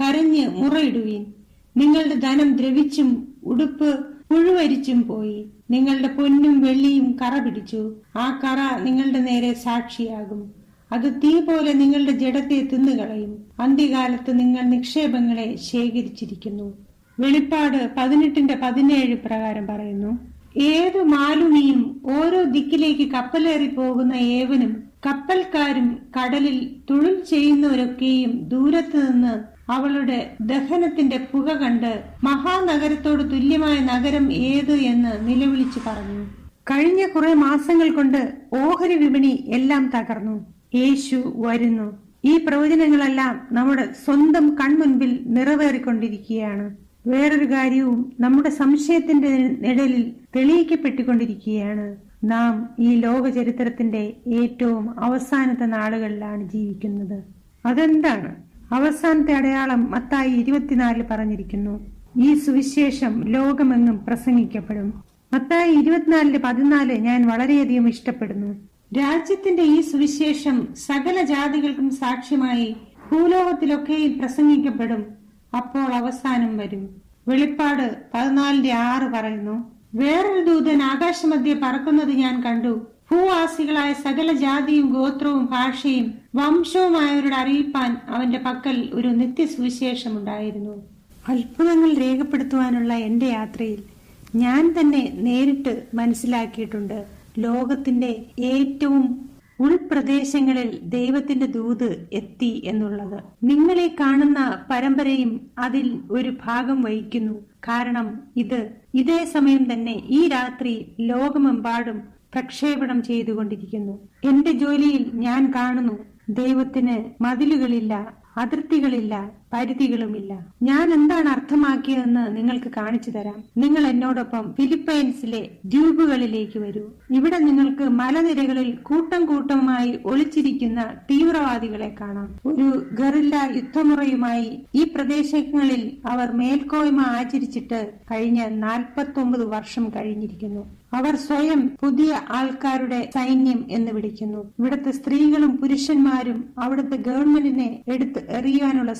കരഞ്ഞ് മുറയിടുവീൻ. നിങ്ങളുടെ ധനം ദ്രവിച്ചും ഉടുപ്പ് പുഴുവരിച്ചും പോയി. നിങ്ങളുടെ പൊന്നും വെള്ളിയും കറ പിടിച്ചു. ആ കറ നിങ്ങളുടെ നേരെ സാക്ഷിയാകും. അത് തീ പോലെ നിങ്ങളുടെ ജഡത്തെ തിന്നുകളയും. അന്ത്യകാലത്ത് നിങ്ങൾ നിക്ഷേപങ്ങളെ ശേഖരിച്ചിരിക്കുന്നു. വെളിപ്പാട് പതിനെട്ടിന്റെ പതിനേഴ് പ്രകാരം പറയുന്നു. ഏതു മാലുമിയും ഓരോ ദിക്കിലേക്ക് കപ്പലേറി പോകുന്ന ഏവനും കപ്പൽക്കാരും കടലിൽ തൊഴിൽ ചെയ്യുന്നവരൊക്കെയും ദൂരത്ത് നിന്ന് അവളുടെ ദഹനത്തിന്റെ പുക കണ്ട് മഹാനഗരത്തോട് തുല്യമായ നഗരം ഏത് എന്ന് നിലവിളിച്ചു പറഞ്ഞു. കഴിഞ്ഞ കുറെ മാസങ്ങൾ കൊണ്ട് ഓഹരി വിപണി എല്ലാം തകർന്നു. യേശു വരുന്നു. ഈ പ്രവചനങ്ങളെല്ലാം നമ്മുടെ സ്വന്തം കൺമുൻപിൽ നിറവേറിക്കൊണ്ടിരിക്കുകയാണ്. വേറൊരു കാര്യവും നമ്മുടെ സംശയത്തിന്റെ നിഴലിൽ തെളിയിക്കപ്പെട്ടുകൊണ്ടിരിക്കുകയാണ്. നാം ഈ ലോക ചരിത്രത്തിന്റെ ഏറ്റവും അവസാനത്തെ നാളുകളിലാണ് ജീവിക്കുന്നത്. അതെന്താണ്? അവസാനത്തെ അടയാളം മത്തായി ഇരുപത്തിനാലിൽ പറഞ്ഞിരിക്കുന്നു. ഈ സുവിശേഷം ലോകമെങ്ങും പ്രസംഗിക്കപ്പെടും. മത്തായി ഇരുപത്തിനാലിന്റെ പതിനാല് ഞാൻ വളരെയധികം ഇഷ്ടപ്പെടുന്നു. രാജ്യത്തിന്റെ ഈ സുവിശേഷം സകല ജാതികൾക്കും സാക്ഷ്യമായി ഭൂലോകത്തിലൊക്കെയും പ്രസംഗിക്കപ്പെടും. അപ്പോൾ അവസാനം വരും. വെളിപ്പാട് പതിനാലിന്റെ ആറ് പറയുന്നു. വേറൊരു ദൂതൻ ആകാശമധ്യെ പറക്കുന്നത് ഞാൻ കണ്ടു. ഭൂവാസികളായ സകല ജാതിയും ഗോത്രവും ഭാഷയും വംശവുമായവരുടെ അറിയിപ്പാൻ അവന്റെ പക്കൽ ഒരു നിത്യസുവിശേഷമുണ്ടായിരുന്നു അത്ഭുതങ്ങൾ രേഖപ്പെടുത്തുവാനുള്ള എന്റെ യാത്രയിൽ ഞാൻ തന്നെ നേരിട്ട് മനസ്സിലാക്കിയിട്ടുണ്ട്. ലോകത്തിന്റെ ഏറ്റവും ഉൾപ്രദേശങ്ങളിൽ ദൈവത്തിന്റെ ദൂത് എത്തി എന്നുള്ളത്. നിങ്ങളെ കാണുന്ന പരമ്പരയും അതിൽ ഒരു ഭാഗം വഹിക്കുന്നു. കാരണം ഇത് ഇതേ സമയം തന്നെ ഈ രാത്രി ലോകമെമ്പാടും പ്രക്ഷേപണം ചെയ്തുകൊണ്ടിരിക്കുന്നു. എന്റെ ജോലിയിൽ ഞാൻ കാണുന്നു ദൈവത്തിന് മതിലുകളില്ല അതിർത്തികളില്ല പരിധികളുമില്ല. ഞാൻ എന്താണ് അർത്ഥമാക്കിയതെന്ന് നിങ്ങൾക്ക് കാണിച്ചു തരാം. നിങ്ങൾ എന്നോടൊപ്പം ഫിലിപ്പൈൻസിലെ ദ്വീപുകളിലേക്ക് വരൂ. ഇവിടെ നിങ്ങൾക്ക് മലനിരകളിൽ കൂട്ടം കൂട്ടമായി ഒളിച്ചിരിക്കുന്ന തീവ്രവാദികളെ കാണാം. ഒരു ഗറില്ല യുദ്ധമുറയുമായി ഈ പ്രദേശങ്ങളിൽ അവർ മേൽക്കോയ്മ ആചരിച്ചിട്ട് കഴിഞ്ഞ നാൽപ്പത്തി വർഷം കഴിഞ്ഞിരിക്കുന്നു. അവർ സ്വയം പുതിയ ആൾക്കാരുടെ സൈന്യം എന്ന് വിളിക്കുന്നു. ഇവിടുത്തെ സ്ത്രീകളും പുരുഷന്മാരും അവിടുത്തെ ഗവൺമെന്റിനെ എടുത്ത് എറിയാനുള്ള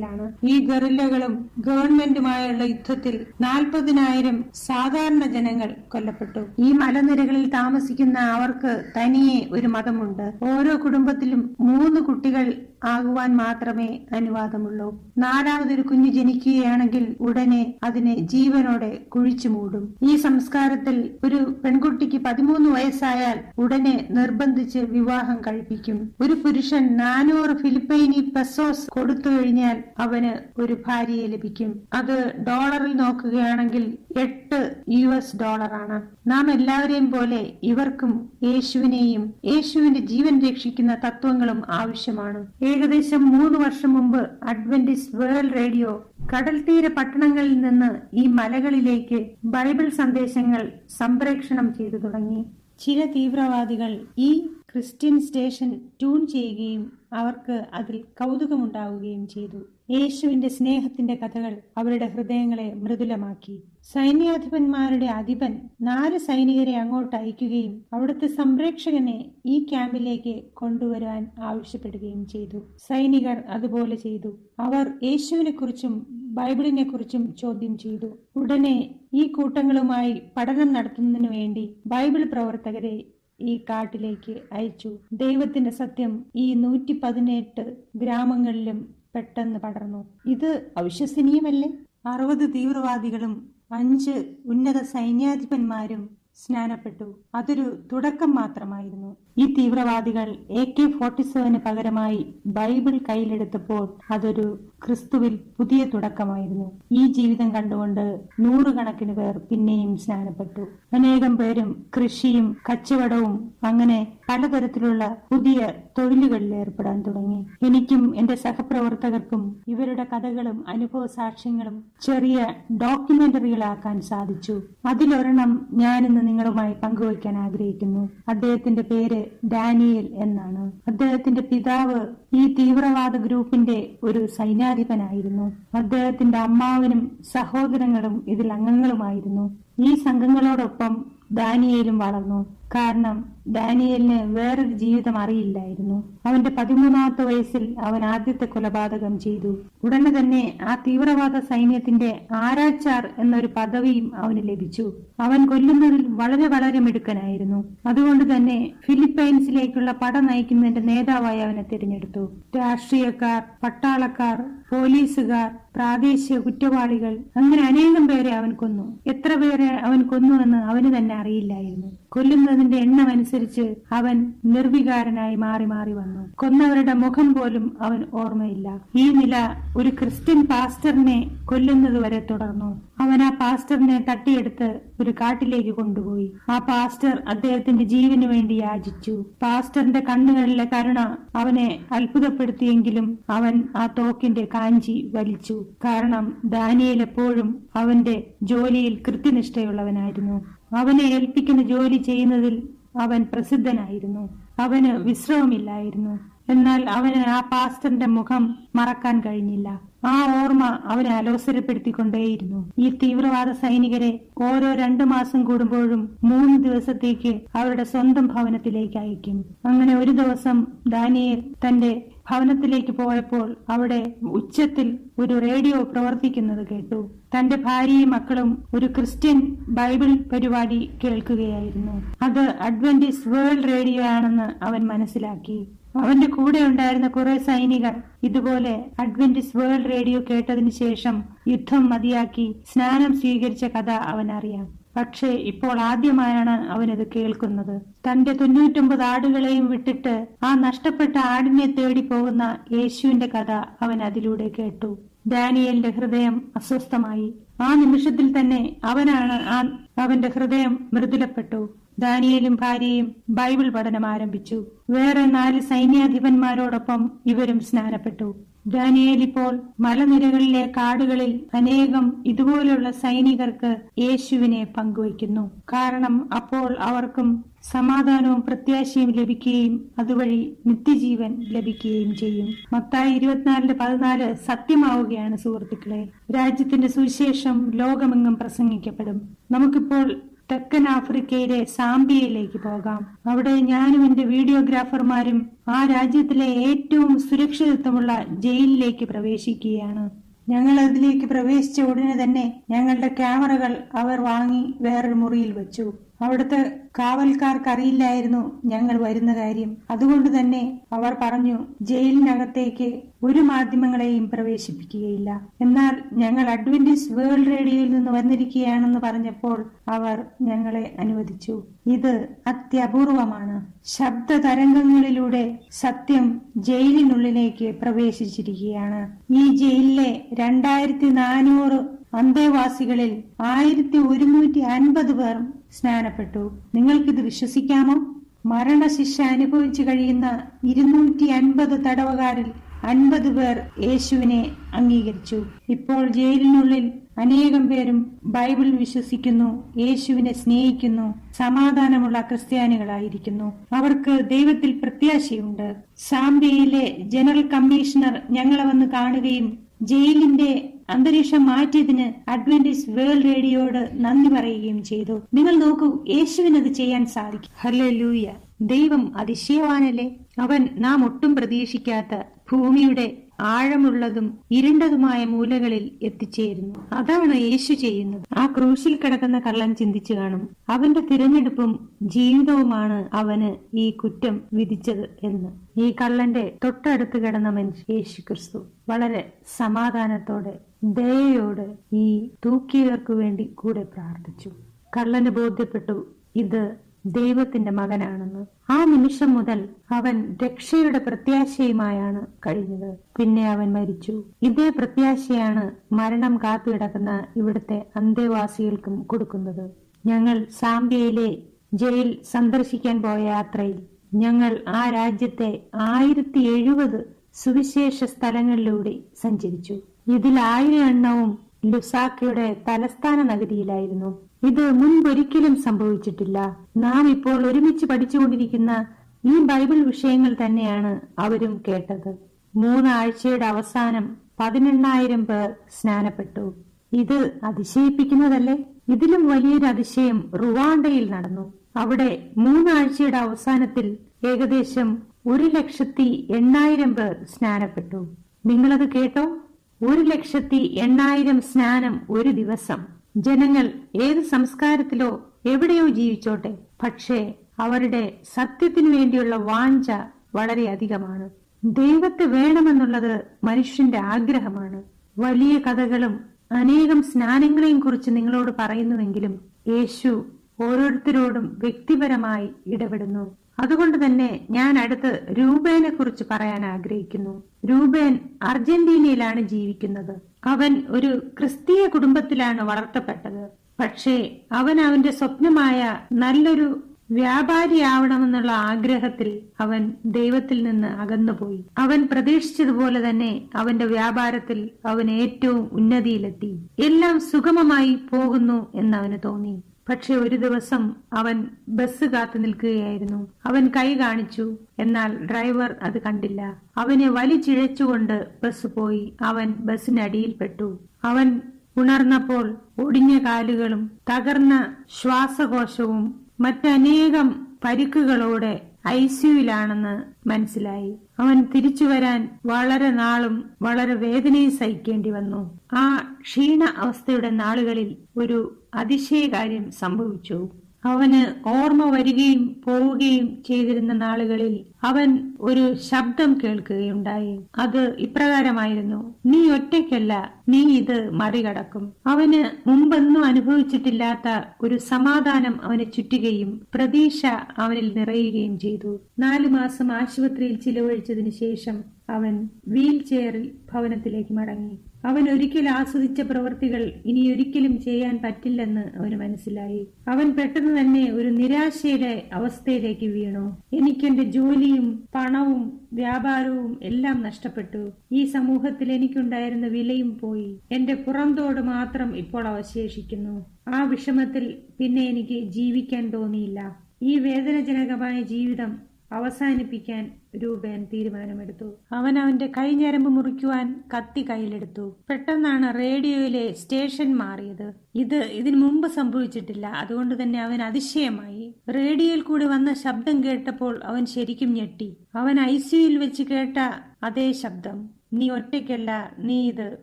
ശ്രമത്തിലാണ് ഈ ഗറില്ലകളും ഗവൺമെന്റുമായുള്ള യുദ്ധത്തിൽ നാൽപ്പതിനായിരം സാധാരണ ജനങ്ങൾ കൊല്ലപ്പെട്ടു. ഈ മലനിരകളിൽ താമസിക്കുന്ന അവർക്ക് തനിയെ ഒരു മതമുണ്ട്. ഓരോ കുടുംബത്തിലും മൂന്ന് കുട്ടികൾ ആകുവാൻ മാത്രമേ അനുവാദമുള്ളൂ. നാലാമതൊരു കുഞ്ഞു ജനിക്കുകയാണെങ്കിൽ ഉടനെ അതിനെ ജീവനോടെ കുഴിച്ചു മൂടും. ഈ സംസ്കാരത്തിൽ ഒരു പെൺകുട്ടിക്ക് പതിമൂന്ന് വയസ്സായാൽ ഉടനെ നിർബന്ധിച്ച് വിവാഹം കഴിപ്പിക്കും. ഒരു പുരുഷൻ നാനൂറ് ഫിലിപ്പൈനി പെസോസ് കൊടുത്തു കഴിഞ്ഞാൽ അവന് ഒരു ഭാര്യയെ ലഭിക്കും. അത് ഡോളറിൽ നോക്കുകയാണെങ്കിൽ എട്ട് യു എസ് ഡോളറാണ്. നാം എല്ലാവരെയും പോലെ ഇവർക്കും യേശുവിനെയും യേശുവിന്റെ ജീവൻ രക്ഷിക്കുന്ന തത്വങ്ങളും ആവശ്യമാണ്. ഏകദേശം മൂന്ന് വർഷം മുമ്പ് അഡ്വന്റിസ് വേൾഡ് റേഡിയോ കടൽ തീര പട്ടണങ്ങളിൽ നിന്ന് ഈ മലകളിലേക്ക് ബൈബിൾ സന്ദേശങ്ങൾ സംപ്രേക്ഷണം ചെയ്തു തുടങ്ങി. ചില തീവ്രവാദികൾ ഈ ക്രിസ്ത്യൻ സ്റ്റേഷൻ ട്യൂൺ ചെയ്യുകയും അവർക്ക് അതിൽ കൗതുകമുണ്ടാവുകയും ചെയ്തു. യേശുവിന്റെ സ്നേഹത്തിന്റെ കഥകൾ അവരുടെ ഹൃദയങ്ങളെ മൃദുലമാക്കി. സൈന്യാധിപന്മാരുടെ അധിപൻ നാല് സൈനികരെ അങ്ങോട്ട് അയക്കുകയും അവിടുത്തെ സംരക്ഷകനെ ഈ ക്യാമ്പിലേക്ക് കൊണ്ടുവരാൻ ആവശ്യപ്പെടുകയും ചെയ്തു. സൈനികർ അതുപോലെ ചെയ്തു. അവർ യേശുവിനെ കുറിച്ചും ബൈബിളിനെ കുറിച്ചും ചോദ്യം ചെയ്തു. ഉടനെ ഈ കൂട്ടങ്ങളുമായി പഠനം നടത്തുന്നതിനു വേണ്ടി ബൈബിൾ പ്രവർത്തകരെ ഈ കാട്ടിലേക്ക് അയച്ചു. ദൈവത്തിന്റെ സത്യം ഈ നൂറ്റി പതിനെട്ട് ഗ്രാമങ്ങളിലും പെട്ടെന്ന് പടർന്നു. ഇത് അവിശ്വസനീയമല്ലേ? അറുപത് തീവ്രവാദികളും അഞ്ച് ഉന്നത സൈന്യാധിപന്മാരും സ്നാനപ്പെട്ടു. അതൊരു തുടക്കം മാത്രമായിരുന്നു. ഈ തീവ്രവാദികൾ എ കെ ഫോർട്ടി സെവന് പകരമായി ബൈബിൾ കയ്യിലെടുത്തപ്പോൾ അതൊരു ക്രിസ്തുവിൽ പുതിയ തുടക്കമായിരുന്നു. ഈ ജീവിതം കണ്ടുകൊണ്ട് നൂറുകണക്കിന് പേർ പിന്നെയും സ്നാനപ്പെട്ടു. അനേകം പേരും കൃഷിയും കച്ചവടവും അങ്ങനെ പലതരത്തിലുള്ള പുതിയ തൊഴിലുകളിൽ ഏർപ്പെടാൻ തുടങ്ങി. എനിക്കും എന്റെ സഹപ്രവർത്തകർക്കും ഇവരുടെ കഥകളും അനുഭവ സാക്ഷ്യങ്ങളും ചെറിയ ഡോക്യുമെന്ററികളാക്കാൻ സാധിച്ചു. അതിലൊരെണ്ണം ഞാനിന്ന് നിങ്ങളുമായി പങ്കുവയ്ക്കാൻ ആഗ്രഹിക്കുന്നു. അദ്ദേഹത്തിന്റെ പേര് ഡാനിയൽ എന്നാണ്. അദ്ദേഹത്തിന്റെ പിതാവ് ഈ തീവ്രവാദ ഗ്രൂപ്പിന്റെ ഒരു സൈന്യാധിപനായിരുന്നു. അദ്ദേഹത്തിന്റെ അമ്മാവനും സഹോദരങ്ങളും ഇതിൽ അംഗങ്ങളുമായിരുന്നു. ഈ സംഘങ്ങളോടൊപ്പം ദാനിയേലും വളർന്നു. കാരണം ഡാനിയലിന് വേറൊരു ജീവിതം അറിയില്ലായിരുന്നു. അവന്റെ പതിമൂന്നാമത്തെ വയസ്സിൽ അവൻ ആദ്യത്തെ കൊലപാതകം ചെയ്തു. ഉടനെ തന്നെ ആ തീവ്രവാദ സൈന്യത്തിന്റെ ആരാച്ചാർ എന്നൊരു പദവിയും അവന് ലഭിച്ചു. അവൻ കൊല്ലുന്നതിൽ വളരെ വളരെ മിടുക്കനായിരുന്നു. അതുകൊണ്ട് തന്നെ ഫിലിപ്പൈൻസിലേക്കുള്ള പട നയിക്കുന്നതിന്റെ നേതാവായി അവനെ തിരഞ്ഞെടുത്തു. രാഷ്ട്രീയക്കാർ പട്ടാളക്കാർ പോലീസുകാർ പ്രാദേശിക കുറ്റവാളികൾ അങ്ങനെ അനേകം പേരെ അവൻ കൊന്നു. എത്ര പേരെ അവൻ കൊന്നു എന്ന് അവന് തന്നെ അറിയില്ലായിരുന്നു. കൊല്ലുന്നതിന്റെ എണ്ണമനുസരിച്ച് അവൻ നിർവികാരനായി മാറി മാറി വന്നു. കൊന്നവരുടെ മുഖം പോലും അവൻ ഓർമ്മയില്ല. ഈ നില ഒരു ക്രിസ്ത്യൻ പാസ്റ്ററിനെ കൊല്ലുന്നത് വരെ തുടർന്നു. അവൻ ആ പാസ്റ്ററിനെ തട്ടിയെടുത്ത് ഒരു കാട്ടിലേക്ക് കൊണ്ടുപോയി. ആ പാസ്റ്റർ അദ്ദേഹത്തിന്റെ ജീവന് വേണ്ടി യാചിച്ചു. പാസ്റ്ററിന്റെ കണ്ണുകളിലെ കരുണ അവനെ അത്ഭുതപ്പെടുത്തിയെങ്കിലും അവൻ ആ തോക്കിന്റെ കാഞ്ചി വലിച്ചു. കാരണം ദാനിയേൽ എപ്പോഴും അവന്റെ ജോലിയിൽ കൃത്യനിഷ്ഠയുള്ളവനായിരുന്നു. അവനെ ഏൽപ്പിക്കുന്ന ജോലി ചെയ്യുന്നതിൽ അവൻ പ്രസിദ്ധനായിരുന്നു. അവന് വിശ്രമമില്ലായിരുന്നു. എന്നാൽ അവന് ആ പാസ്റ്ററിന്റെ മുഖം മറക്കാൻ കഴിഞ്ഞില്ല. ആ ഓർമ്മ അവനെ അലോസരപ്പെടുത്തിക്കൊണ്ടേയിരുന്നു. ഈ തീവ്രവാദ സൈനികരെ ഓരോ രണ്ടു മാസം കൂടുമ്പോഴും മൂന്ന് ദിവസത്തേക്ക് അവരുടെ സ്വന്തം ഭവനത്തിലേക്ക് അയക്കും. അങ്ങനെ ഒരു ദിവസം ദാനിയേൽ തന്റെ ഭവനത്തിലേക്ക് പോയപ്പോൾ അവിടെ ഉച്ചത്തിൽ ഒരു റേഡിയോ പ്രവർത്തിക്കുന്നത് കേട്ടു. തന്റെ ഭാര്യയും മക്കളും ഒരു ക്രിസ്ത്യൻ ബൈബിൾ പരിപാടി കേൾക്കുകയായിരുന്നു. അത് അഡ്വന്റിസ് വേൾഡ് റേഡിയോ ആണെന്ന് അവൻ മനസ്സിലാക്കി. അവന്റെ കൂടെ ഉണ്ടായിരുന്ന കുറെ സൈനികർ ഇതുപോലെ അഡ്വന്റിസ് വേൾഡ് റേഡിയോ കേട്ടതിന് ശേഷം യുദ്ധം മതിയാക്കി സ്നാനം സ്വീകരിച്ച കഥ അവൻ അറിയാം പക്ഷേ ഇപ്പോൾ ആദ്യമായാണ് അവനത് കേൾക്കുന്നത്. തന്റെ തൊണ്ണൂറ്റൊമ്പത് ആടുകളെയും വിട്ടിട്ട് ആ നഷ്ടപ്പെട്ട ആടിനെ തേടി പോകുന്ന യേശുവിന്റെ കഥ അവൻ അതിലൂടെ കേട്ടു. ഡാനിയലിന്റെ ഹൃദയം അസ്വസ്ഥമായി. ആ നിമിഷത്തിൽ തന്നെ അവനാണ് ആ അവന്റെ ഹൃദയം മൃദുലപ്പെട്ടു. ദാനിയലും ഭാര്യയും ബൈബിൾ പഠനം ആരംഭിച്ചു. വേറെ നാല് സൈന്യാധിപന്മാരോടൊപ്പം ഇവരും സ്നാനപ്പെട്ടു. ദാനിയേൽ ഇപ്പോൾ മലനിരകളിലെ കാടുകളിൽ അനേകം ഇതുപോലെയുള്ള സൈനികർക്ക് യേശുവിനെ പങ്കുവയ്ക്കുന്നു. കാരണം അപ്പോൾ അവർക്കും സമാധാനവും പ്രത്യാശയും ലഭിക്കുകയും അതുവഴി നിത്യജീവൻ ലഭിക്കുകയും ചെയ്യും. മത്തായി ഇരുപത്തിനാലിന്റെ പതിനാല് സത്യമാവുകയാണ് സുഹൃത്തുക്കളെ. രാജ്യത്തിന്റെ സുവിശേഷം ലോകമെങ്ങും പ്രസംഗിക്കപ്പെടും. നമുക്കിപ്പോൾ തെക്കൻ ആഫ്രിക്കയിലെ സാംബിയയിലേക്ക് പോകാം. അവിടെ ഞാനും എന്റെ വീഡിയോഗ്രാഫർമാരും ആ രാജ്യത്തിലെ ഏറ്റവും സുരക്ഷിതത്വമുള്ള ജയിലിലേക്ക് പ്രവേശിക്കുകയാണ്. ഞങ്ങൾ അതിലേക്ക് പ്രവേശിച്ച ഉടനെ തന്നെ ഞങ്ങളുടെ ക്യാമറകൾ അവർ വാങ്ങി വേറൊരു മുറിയിൽ വെച്ചു. അവിടുത്തെ കാവൽക്കാർക്കറിയില്ലായിരുന്നു ഞങ്ങൾ വരുന്ന കാര്യം. അതുകൊണ്ട് തന്നെ അവർ പറഞ്ഞു ജയിലിനകത്തേക്ക് ഒരു മാധ്യമങ്ങളെയും പ്രവേശിപ്പിക്കുകയില്ല. എന്നാൽ ഞങ്ങൾ അഡ്വന്റീസ് വേൾഡ് റേഡിയോയിൽ നിന്ന് വന്നിരിക്കുകയാണെന്ന് പറഞ്ഞപ്പോൾ അവർ ഞങ്ങളെ അനുവദിച്ചു. ഇത് അത്യപൂർവമാണ്. ശബ്ദ തരംഗങ്ങളിലൂടെ സത്യം ജയിലിനുള്ളിലേക്ക് പ്രവേശിച്ചിരിക്കുകയാണ്. ഈ ജയിലിലെ രണ്ടായിരത്തി നാനൂറ് അന്തേവാസികളിൽ ആയിരത്തി ഒരുന്നൂറ്റി അൻപത് പേർ സ്നാനപ്പെട്ടു. നിങ്ങൾക്കിത് വിശ്വസിക്കാമോ? മരണശിക്ഷ അനുഭവിച്ചു കഴിയുന്ന ഇരുന്നൂറ്റി അൻപത് തടവുകാരിൽ അൻപത് പേർ യേശുവിനെ അംഗീകരിച്ചു. ഇപ്പോൾ ജയിലിനുള്ളിൽ അനേകം പേരും ബൈബിൾ വിശ്വസിക്കുന്നു യേശുവിനെ സ്നേഹിക്കുന്നു സമാധാനമുള്ള ക്രിസ്ത്യാനികളായിരിക്കുന്നു. അവർക്ക് ദൈവത്തിൽ പ്രത്യാശയുണ്ട്. സാംബിയയിലെ ജനറൽ കമ്മീഷണർ ഞങ്ങളെ വന്ന് കാണുകയും ജയിലിന്റെ അന്തരീക്ഷം മാറ്റിയതിന് അഡ്വന്റിസ് വേൾഡ് റേഡിയോയോട് നന്ദി പറയുകയും ചെയ്തു. നിങ്ങൾ നോക്കൂ യേശുവിനത് ചെയ്യാൻ സാധിക്കും. ഹലോ ലൂയ ദൈവം അതിശയവാനല്ലേ? അവൻ നാം ഒട്ടും പ്രതീക്ഷിക്കാത്ത ഭൂമിയുടെ ആഴമുള്ളതും ഇരുണ്ടതുമായ മൂലകളിൽ എത്തിച്ചേരുന്നു. അതാണ് യേശു ചെയ്യുന്നത്. ആ ക്രൂശിൽ കിടക്കുന്ന കള്ളൻ ചിന്തിച്ചു കാണും. അവന്റെ തിരഞ്ഞെടുപ്പും ജീവിതവുമാണ് അവന് ഈ കുറ്റം വിധിച്ചത് എന്ന്. ഈ കള്ളന്റെ തൊട്ടടുത്ത് കിടന്ന മനുഷ്യ യേശു ക്രിസ്തു വളരെ സമാധാനത്തോടെ ദയയോടെ ഈ തൂക്കിയവർക്ക് വേണ്ടി കൂടെ പ്രാർത്ഥിച്ചു. കള്ളന് ബോധ്യപ്പെട്ടു ഇത് ദൈവത്തിന്റെ മകനാണെന്ന്. ആ നിമിഷം മുതൽ അവൻ രക്ഷയുടെ പ്രത്യാശയുമായാണ് കഴിഞ്ഞത്. പിന്നെ അവൻ മരിച്ചു. ഇതേ പ്രത്യാശയാണ് മരണം കാത്തുകിടക്കുന്ന ഇവിടുത്തെ അന്തേവാസികൾക്കും കൊടുക്കുന്നത്. ഞങ്ങൾ സാംബിയയിലെ ജയിൽ സന്ദർശിക്കാൻ പോയ യാത്രയിൽ ഞങ്ങൾ ആ രാജ്യത്തെ ആയിരത്തി എഴുപത് സുവിശേഷ സ്ഥലങ്ങളിലൂടെ സഞ്ചരിച്ചു. ഇതിൽ ആയിരം എണ്ണവും ലുസാക്കയുടെ തലസ്ഥാന നഗരിയിലായിരുന്നു. ഇത് മുൻപൊരിക്കലും സംഭവിച്ചിട്ടില്ല. നാം ഇപ്പോൾ ഒരുമിച്ച് പഠിച്ചുകൊണ്ടിരിക്കുന്ന ഈ ബൈബിൾ വിഷയങ്ങൾ തന്നെയാണ് അവരും കേട്ടത്. മൂന്നാഴ്ചയുടെ അവസാനം പതിനെണ്ണായിരം പേർ സ്നാനപ്പെട്ടു. ഇത് അതിശയിപ്പിക്കുന്നതല്ലേ? ഇതിലും വലിയൊരു അതിശയം റുവാണ്ടയിൽ നടന്നു. അവിടെ മൂന്നാഴ്ചയുടെ അവസാനത്തിൽ ഏകദേശം ഒരു ലക്ഷത്തി എണ്ണായിരം പേർ സ്നാനപ്പെട്ടു. നിങ്ങളത് കേട്ടോ? ഒരു ലക്ഷത്തി എണ്ണായിരം സ്നാനം ഒരു ദിവസം. ജനങ്ങൾ ഏത് സംസ്കാരത്തിലോ എവിടെയോ ജീവിച്ചോട്ടെ പക്ഷേ അവരുടെ സത്യത്തിനു വേണ്ടിയുള്ള വാഞ്ച വളരെ അധികമാണ്. ദൈവത്തെ വേണമെന്നുള്ളത് മനുഷ്യന്റെ ആഗ്രഹമാണ്. വലിയ കഥകളും അനേകം സ്നാനങ്ങളെയും കുറിച്ച് നിങ്ങളോട് പറയുന്നുവെങ്കിലും യേശു ഓരോരുത്തരോടും വ്യക്തിപരമായി ഇടപെടുന്നു. അതുകൊണ്ട് തന്നെ ഞാൻ അടുത്ത് രൂപേനെ കുറിച്ച് പറയാൻ ആഗ്രഹിക്കുന്നു. രൂപേൻ അർജന്റീനയിലാണ് ജീവിക്കുന്നത്. അവൻ ഒരു ക്രിസ്തീയ കുടുംബത്തിലാണ് വളർത്തപ്പെട്ടത്. പക്ഷേ അവൻ അവന്റെ സ്വപ്നമായ നല്ലൊരു വ്യാപാരിയാവണമെന്നുള്ള ആഗ്രഹത്തിൽ അവൻ ദൈവത്തിൽ നിന്ന് അകന്നുപോയി. അവൻ പ്രതീക്ഷിച്ചതുപോലെ തന്നെ അവന്റെ വ്യാപാരത്തിൽ അവൻ ഏറ്റവും ഉന്നതിയിലെത്തി. എല്ലാം സുഗമമായി പോകുന്നു എന്നവന് തോന്നി. പക്ഷെ ഒരു ദിവസം അവൻ ബസ് കാത്തു നിൽക്കുകയായിരുന്നു. അവൻ കൈ കാണിച്ചു. എന്നാൽ ഡ്രൈവർ അത് കണ്ടില്ല. അവനെ വലിച്ചിഴച്ചുകൊണ്ട് ബസ് പോയി. അവൻ ബസ്സിനടിയിൽപ്പെട്ടു അവൻ ഉണർന്നപ്പോൾ ഒടിഞ്ഞ കാലുകളും തകർന്ന ശ്വാസകോശവും മറ്റനേകം പരിക്കുകളോടെ ഐസിയുലാണെന്ന് മനസ്സിലായി. അവൻ തിരിച്ചു വരാൻ വളരെ നാളും വളരെ വേദനയും സഹിക്കേണ്ടി വന്നു. ആ ക്ഷീണ അവസ്ഥയുടെ നാളുകളിൽ ഒരു അതിശയകാര്യം സംഭവിച്ചു. അവന് ഓർമ്മ വരികയും പോവുകയും ചെയ്തിരുന്ന നാളുകളിൽ അവൻ ഒരു ശബ്ദം കേൾക്കുകയുണ്ടായി. അത് ഇപ്രകാരമായിരുന്നു നീ ഒറ്റയ്ക്കല്ല നീ ഇത് മറികടക്കും. അവന് മുമ്പൊന്നും അനുഭവിച്ചിട്ടില്ലാത്ത ഒരു സമാധാനം അവനെ ചുറ്റുകയും പ്രതീക്ഷ അവനിൽ നിറയുകയും ചെയ്തു. നാലു മാസം ആശുപത്രിയിൽ ചിലവഴിച്ചതിനു ശേഷം അവൻ വീൽ ചെയറിൽ ഭവനത്തിലേക്ക് മടങ്ങി. അവൻ ഒരിക്കൽ ആസ്വദിച്ച പ്രവൃത്തികൾ ഇനി ഒരിക്കലും ചെയ്യാൻ പറ്റില്ലെന്ന് അവന് മനസ്സിലായി. അവൻ പെട്ടെന്ന് തന്നെ ഒരു നിരാശയുടെ അവസ്ഥയിലേക്ക് വീണു. എനിക്കെന്റെ ജോലിയും പണവും വ്യാപാരവും എല്ലാം നഷ്ടപ്പെട്ടു. ഈ സമൂഹത്തിൽ എനിക്കുണ്ടായിരുന്ന വിലയും പോയി. എന്റെ പുറന്തോട് മാത്രം ഇപ്പോൾ അവശേഷിക്കുന്നു. ആ വിഷമത്തിൽ പിന്നെ എനിക്ക് ജീവിക്കാൻ തോന്നിയില്ല. ഈ വേദനജനകമായ ജീവിതം അവസാനിപ്പിക്കാൻ രൂപേൻ തീരുമാനമെടുത്തു. അവൻ അവന്റെ കൈഞ്ഞരമ്പ് മുറിക്കുവാൻ കത്തി കയ്യിലെടുത്തു. പെട്ടെന്നാണ് റേഡിയോയിലെ സ്റ്റേഷൻ മാറിയത്. ഇത് ഇതിനു മുമ്പ് സംഭവിച്ചിട്ടില്ല. അതുകൊണ്ട് തന്നെ അവൻ അതിശയമായി. റേഡിയോയിൽ കൂടി വന്ന ശബ്ദം കേട്ടപ്പോൾ അവൻ ശരിക്കും ഞെട്ടി. അവൻ ഐസിയുയിൽ വെച്ച് കേട്ട അതേ ശബ്ദം. നീ ഒറ്റയ്ക്കല്ല നീ ഇത്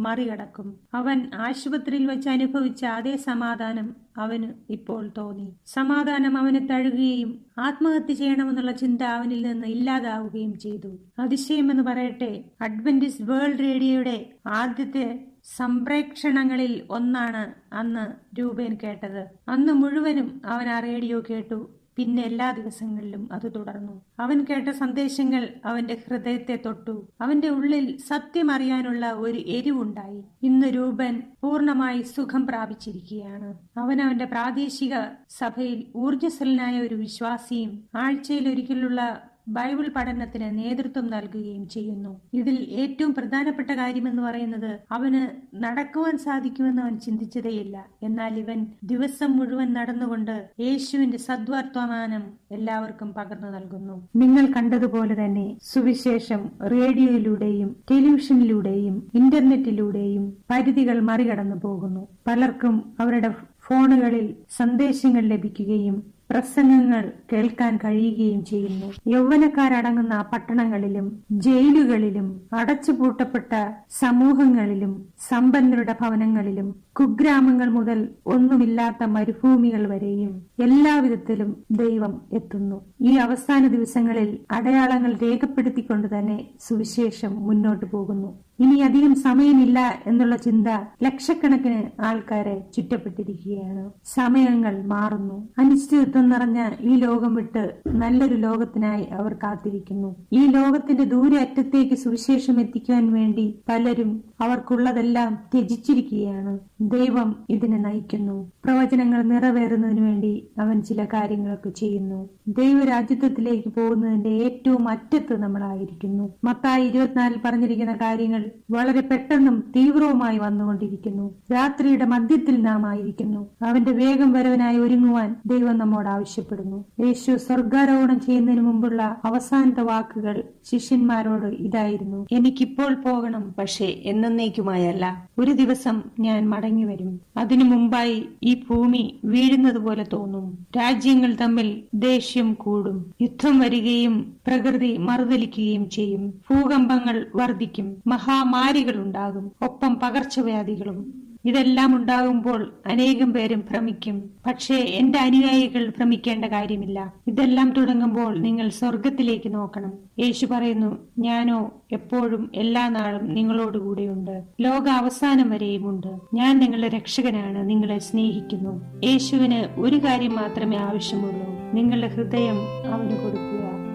മറികടക്കും. അവൻ ആശുപത്രിയിൽ വെച്ച് അനുഭവിച്ച അതേ സമാധാനം അവന് ഇപ്പോൾ തോന്നി. സമാധാനം അവനെ തഴുകുകയും ആത്മഹത്യ ചെയ്യണമെന്നുള്ള ചിന്ത അവനിൽ നിന്ന് ഇല്ലാതാവുകയും ചെയ്തു. അതിശയമെന്ന് പറയട്ടെ അഡ്വന്റിസ് വേൾഡ് റേഡിയോയുടെ ആദ്യത്തെ സംപ്രേക്ഷണങ്ങളിൽ ഒന്നാണ് അന്ന് രൂപേൻ കേട്ടത്. അന്ന് മുഴുവനും അവൻ ആ റേഡിയോ കേട്ടു. പിന്നെ എല്ലാ ദിവസങ്ങളിലും അത് തുടർന്നു. അവൻ കേട്ട സന്ദേശങ്ങൾ അവന്റെ ഹൃദയത്തെ തൊട്ടു. അവന്റെ ഉള്ളിൽ സത്യം അറിയാനുള്ള ഒരു എരിവുണ്ടായി. ഇന്ന് രൂപൻ പൂർണമായി സുഖം പ്രാപിച്ചിരിക്കുകയാണ്. അവൻ അവന്റെ പ്രാദേശിക സഭയിൽ ഊർജസ്വലനായ ഒരു വിശ്വാസിയും ആഴ്ചയിൽ ഒരിക്കലുള്ള ബൈബിൾ പഠനത്തിന് നേതൃത്വം നൽകുകയും ചെയ്യുന്നു. ഇതിൽ ഏറ്റവും പ്രധാനപ്പെട്ട കാര്യമെന്ന് പറയുന്നത് അവന് നടക്കുവാൻ സാധിക്കുമെന്ന് അവൻ ചിന്തിച്ചതേയില്ല. എന്നാൽ ഇവൻ ദിവസം മുഴുവൻ നടന്നുകൊണ്ട് യേശുവിന്റെ സദ്വർത്തമാനം എല്ലാവർക്കും പകർന്നു നൽകുന്നു. നിങ്ങൾ കണ്ടതുപോലെ തന്നെ സുവിശേഷം റേഡിയോയിലൂടെയും ടെലിവിഷനിലൂടെയും ഇന്റർനെറ്റിലൂടെയും പരിധികൾ മറികടന്നു പോകുന്നു. പലർക്കും അവരുടെ ഫോണുകളിൽ സന്ദേശങ്ങൾ ലഭിക്കുകയും പ്രസംഗങ്ങൾ കേൾക്കാൻ കഴിയുകയും ചെയ്യുന്നു. യൗവനക്കാരടങ്ങുന്ന പട്ടണങ്ങളിലും ജയിലുകളിലും അടച്ചുപൂട്ടപ്പെട്ട സമൂഹങ്ങളിലും സമ്പന്നരുടെ ഭവനങ്ങളിലും കുഗ്രാമങ്ങൾ മുതൽ ഒന്നുമില്ലാത്ത മരുഭൂമികൾ വരെയും എല്ലാവിധത്തിലും ദൈവം എത്തുന്നു. ഈ അവസാന ദിവസങ്ങളിൽ അടയാളങ്ങൾ രേഖപ്പെടുത്തിക്കൊണ്ട് തന്നെ സുവിശേഷം മുന്നോട്ടു പോകുന്നു. ഇനി അധികം സമയമില്ല എന്നുള്ള ചിന്ത ലക്ഷക്കണക്കിന് ആൾക്കാരെ ചുറ്റപ്പെട്ടിരിക്കുകയാണ്. സമയങ്ങൾ മാറുന്നു. അനിശ്ചിതത്വം നിറഞ്ഞ ഈ ലോകം വിട്ട് നല്ലൊരു ലോകത്തിനായി അവർ കാത്തിരിക്കുന്നു. ഈ ലോകത്തിന്റെ ദൂരെ അറ്റത്തേക്ക് സുവിശേഷം എത്തിക്കാൻ വേണ്ടി പലരും അവർക്കുള്ളതെല്ലാം ത്യജിച്ചിരിക്കുകയാണ്. ദൈവം ഇതിനെ നയിക്കുന്നു. പ്രവചനങ്ങൾ നിറവേറുന്നതിന് വേണ്ടി അവൻ ചില കാര്യങ്ങളൊക്കെ ചെയ്യുന്നു. ദൈവരാജ്യത്വത്തിലേക്ക് പോകുന്നതിന്റെ ഏറ്റവും അറ്റത്ത് നമ്മളായിരിക്കുന്നു. മത്തായി ഇരുപത്തിനാലിൽ പറഞ്ഞിരിക്കുന്ന കാര്യങ്ങൾ വളരെ പെട്ടെന്നും തീവ്രവുമായി വന്നുകൊണ്ടിരിക്കുന്നു. രാത്രിയുടെ മധ്യത്തിൽ നാം ആയിരിക്കുന്നു. അവന്റെ വേഗം വരവനായി ഒരുങ്ങുവാൻ ദൈവം നമ്മോട് ആവശ്യപ്പെടുന്നു. യേശു സ്വർഗാരോഹണം ചെയ്യുന്നതിന് മുമ്പുള്ള അവസാനത്തെ വാക്കുകൾ ശിഷ്യന്മാരോട് ഇതായിരുന്നു. എനിക്കിപ്പോൾ പോകണം പക്ഷേ എന്നേക്കുമായല്ല. ഒരു ദിവസം ഞാൻ മടങ്ങി വരും അതിനു മുമ്പായി ഈ ഭൂമി വീഴുന്നത് പോലെ തോന്നും. രാജ്യങ്ങൾ തമ്മിൽ ദേഷ്യം കൂടും. യുദ്ധം വരികയും പ്രകൃതി മറുതലിക്കുകയും ചെയ്യും. ഭൂകമ്പങ്ങൾ വർദ്ധിക്കും. മഹാമാരികൾ ഉണ്ടാകും ഒപ്പം പകർച്ചവ്യാധികളും. ഇതെല്ലാം ഉണ്ടാകുമ്പോൾ അനേകം പേരും ഭ്രമിക്കും. പക്ഷേ എന്റെ അനുയായികൾ ഭ്രമിക്കേണ്ട കാര്യമില്ല. ഇതെല്ലാം തുടങ്ങുമ്പോൾ നിങ്ങൾ സ്വർഗത്തിലേക്ക് നോക്കണം. യേശു പറയുന്നു ഞാനോ എപ്പോഴും എല്ലാ നാളും നിങ്ങളോടുകൂടെയുണ്ട് ലോക അവസാനം വരെയും ഉണ്ട്. ഞാൻ നിങ്ങളുടെ രക്ഷകനാണ്. നിങ്ങളെ സ്നേഹിക്കുന്നു. യേശുവിന് ഒരു കാര്യം മാത്രമേ ആവശ്യമുള്ളൂ. നിങ്ങളുടെ ഹൃദയം അവന് കൊടുക്കുക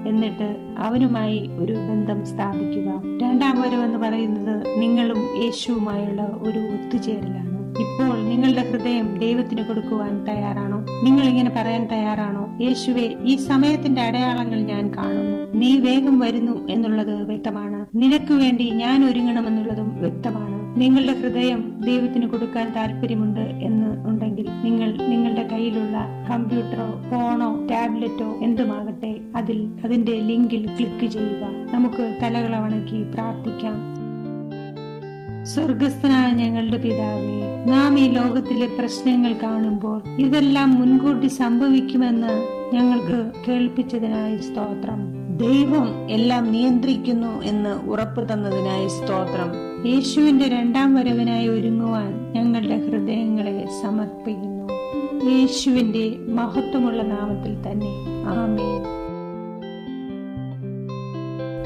എന്നിട്ട് അവനുമായി ഒരു ബന്ധം സ്ഥാപിക്കുക. രണ്ടാം വരവെന്ന് പറയുന്നത് നിങ്ങളും യേശുവുമായുള്ള ഒരു ഒത്തുചേരലാണ്. ഇപ്പോൾ നിങ്ങളുടെ ഹൃദയം ദൈവത്തിന് കൊടുക്കുവാൻ തയ്യാറാണോ? നിങ്ങൾ ഇങ്ങനെ പറയാൻ തയ്യാറാണോ? യേശുവെ ഈ സമയത്തിന്റെ അടയാളങ്ങൾ ഞാൻ കാണുന്നു. നീ വേഗം വരുന്നു എന്നുള്ളത് വ്യക്തമാണ്. നിനക്ക് വേണ്ടി ഞാൻ ഒരുങ്ങണമെന്നുള്ളതും വ്യക്തമാണ്. നിങ്ങളുടെ ഹൃദയം ദൈവത്തിന് കൊടുക്കാൻ താല്പര്യമുണ്ട് എന്ന് ഉണ്ടെങ്കിൽ നിങ്ങൾ നിങ്ങളുടെ കയ്യിലുള്ള കമ്പ്യൂട്ടറോ ഫോണോ ടാബ്ലറ്റോ എന്തുമാകട്ടെ അതിൽ അതിന്റെ ലിങ്കിൽ ക്ലിക്ക് ചെയ്യുക. നമുക്ക് തലകളെ വണക്കി പ്രാർത്ഥിക്കാം. സ്വർഗസ്ഥനായ ഞങ്ങളുടെ പിതാവേ നാം ഈ ലോകത്തിലെ പ്രശ്നങ്ങൾ കാണുമ്പോൾ ഇതെല്ലാം മുൻകൂട്ടി സംഭവിക്കുമെന്ന് ഞങ്ങൾക്ക് കേൾപ്പിച്ചതിനായി സ്തോത്രം. ദൈവം എല്ലാം നിയന്ത്രിക്കുന്നു എന്ന് ഉറപ്പു തന്നതിനായി സ്തോത്രം. യേശുവിന്റെ രണ്ടാം വരവിനായി ഒരുങ്ങുവാൻ ഞങ്ങളുടെ ഹൃദയങ്ങളെ സമർപ്പിക്കുന്നു. യേശുവിന്റെ മഹത്വമുള്ള നാമത്തിൽ തന്നെ. ആമേ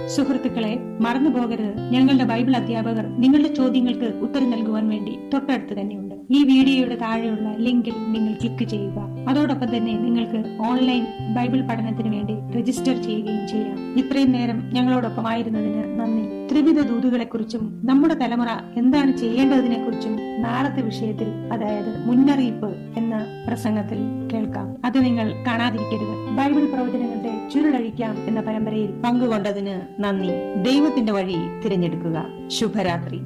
സുഹൃത്തുക്കളെ മറന്നു പോകരുത് ഞങ്ങളുടെ ബൈബിൾ അധ്യാപകർ നിങ്ങളുടെ ചോദ്യങ്ങൾക്ക് ഉത്തരം നൽകുവാൻ വേണ്ടി തൊട്ടടുത്ത് തന്നെയുണ്ട്. ഈ വീഡിയോയുടെ താഴെയുള്ള ലിങ്കിൽ നിങ്ങൾ ക്ലിക്ക് ചെയ്യുക. അതോടൊപ്പം തന്നെ നിങ്ങൾക്ക് ഓൺലൈൻ ബൈബിൾ പഠനത്തിന് വേണ്ടി രജിസ്റ്റർ ചെയ്യുകയും ചെയ്യാം. ഇത്രയും നേരം ഞങ്ങളോടൊപ്പം ആയിരുന്നതിന് നന്ദി. ത്രിവിധ ദൂതുകളെക്കുറിച്ചും നമ്മുടെ തലമുറ എന്താണ് ചെയ്യേണ്ടതിനെ കുറിച്ചും നാളത്തെ വിഷയത്തിൽ അതായത് മുന്നറിയിപ്പ് എന്ന പ്രസംഗത്തിൽ കേൾക്കാം. അത് നിങ്ങൾ കാണാതിരിക്കരുത്. ബൈബിൾ പ്രവചനങ്ങളുടെ ചുരുളഴിക്കാം എന്ന പരമ്പരയിൽ പങ്കുകൊണ്ടതിന് നന്ദി. ദൈവത്തിന്റെ വഴി തിരഞ്ഞെടുക്കുക. ശുഭരാത്രി.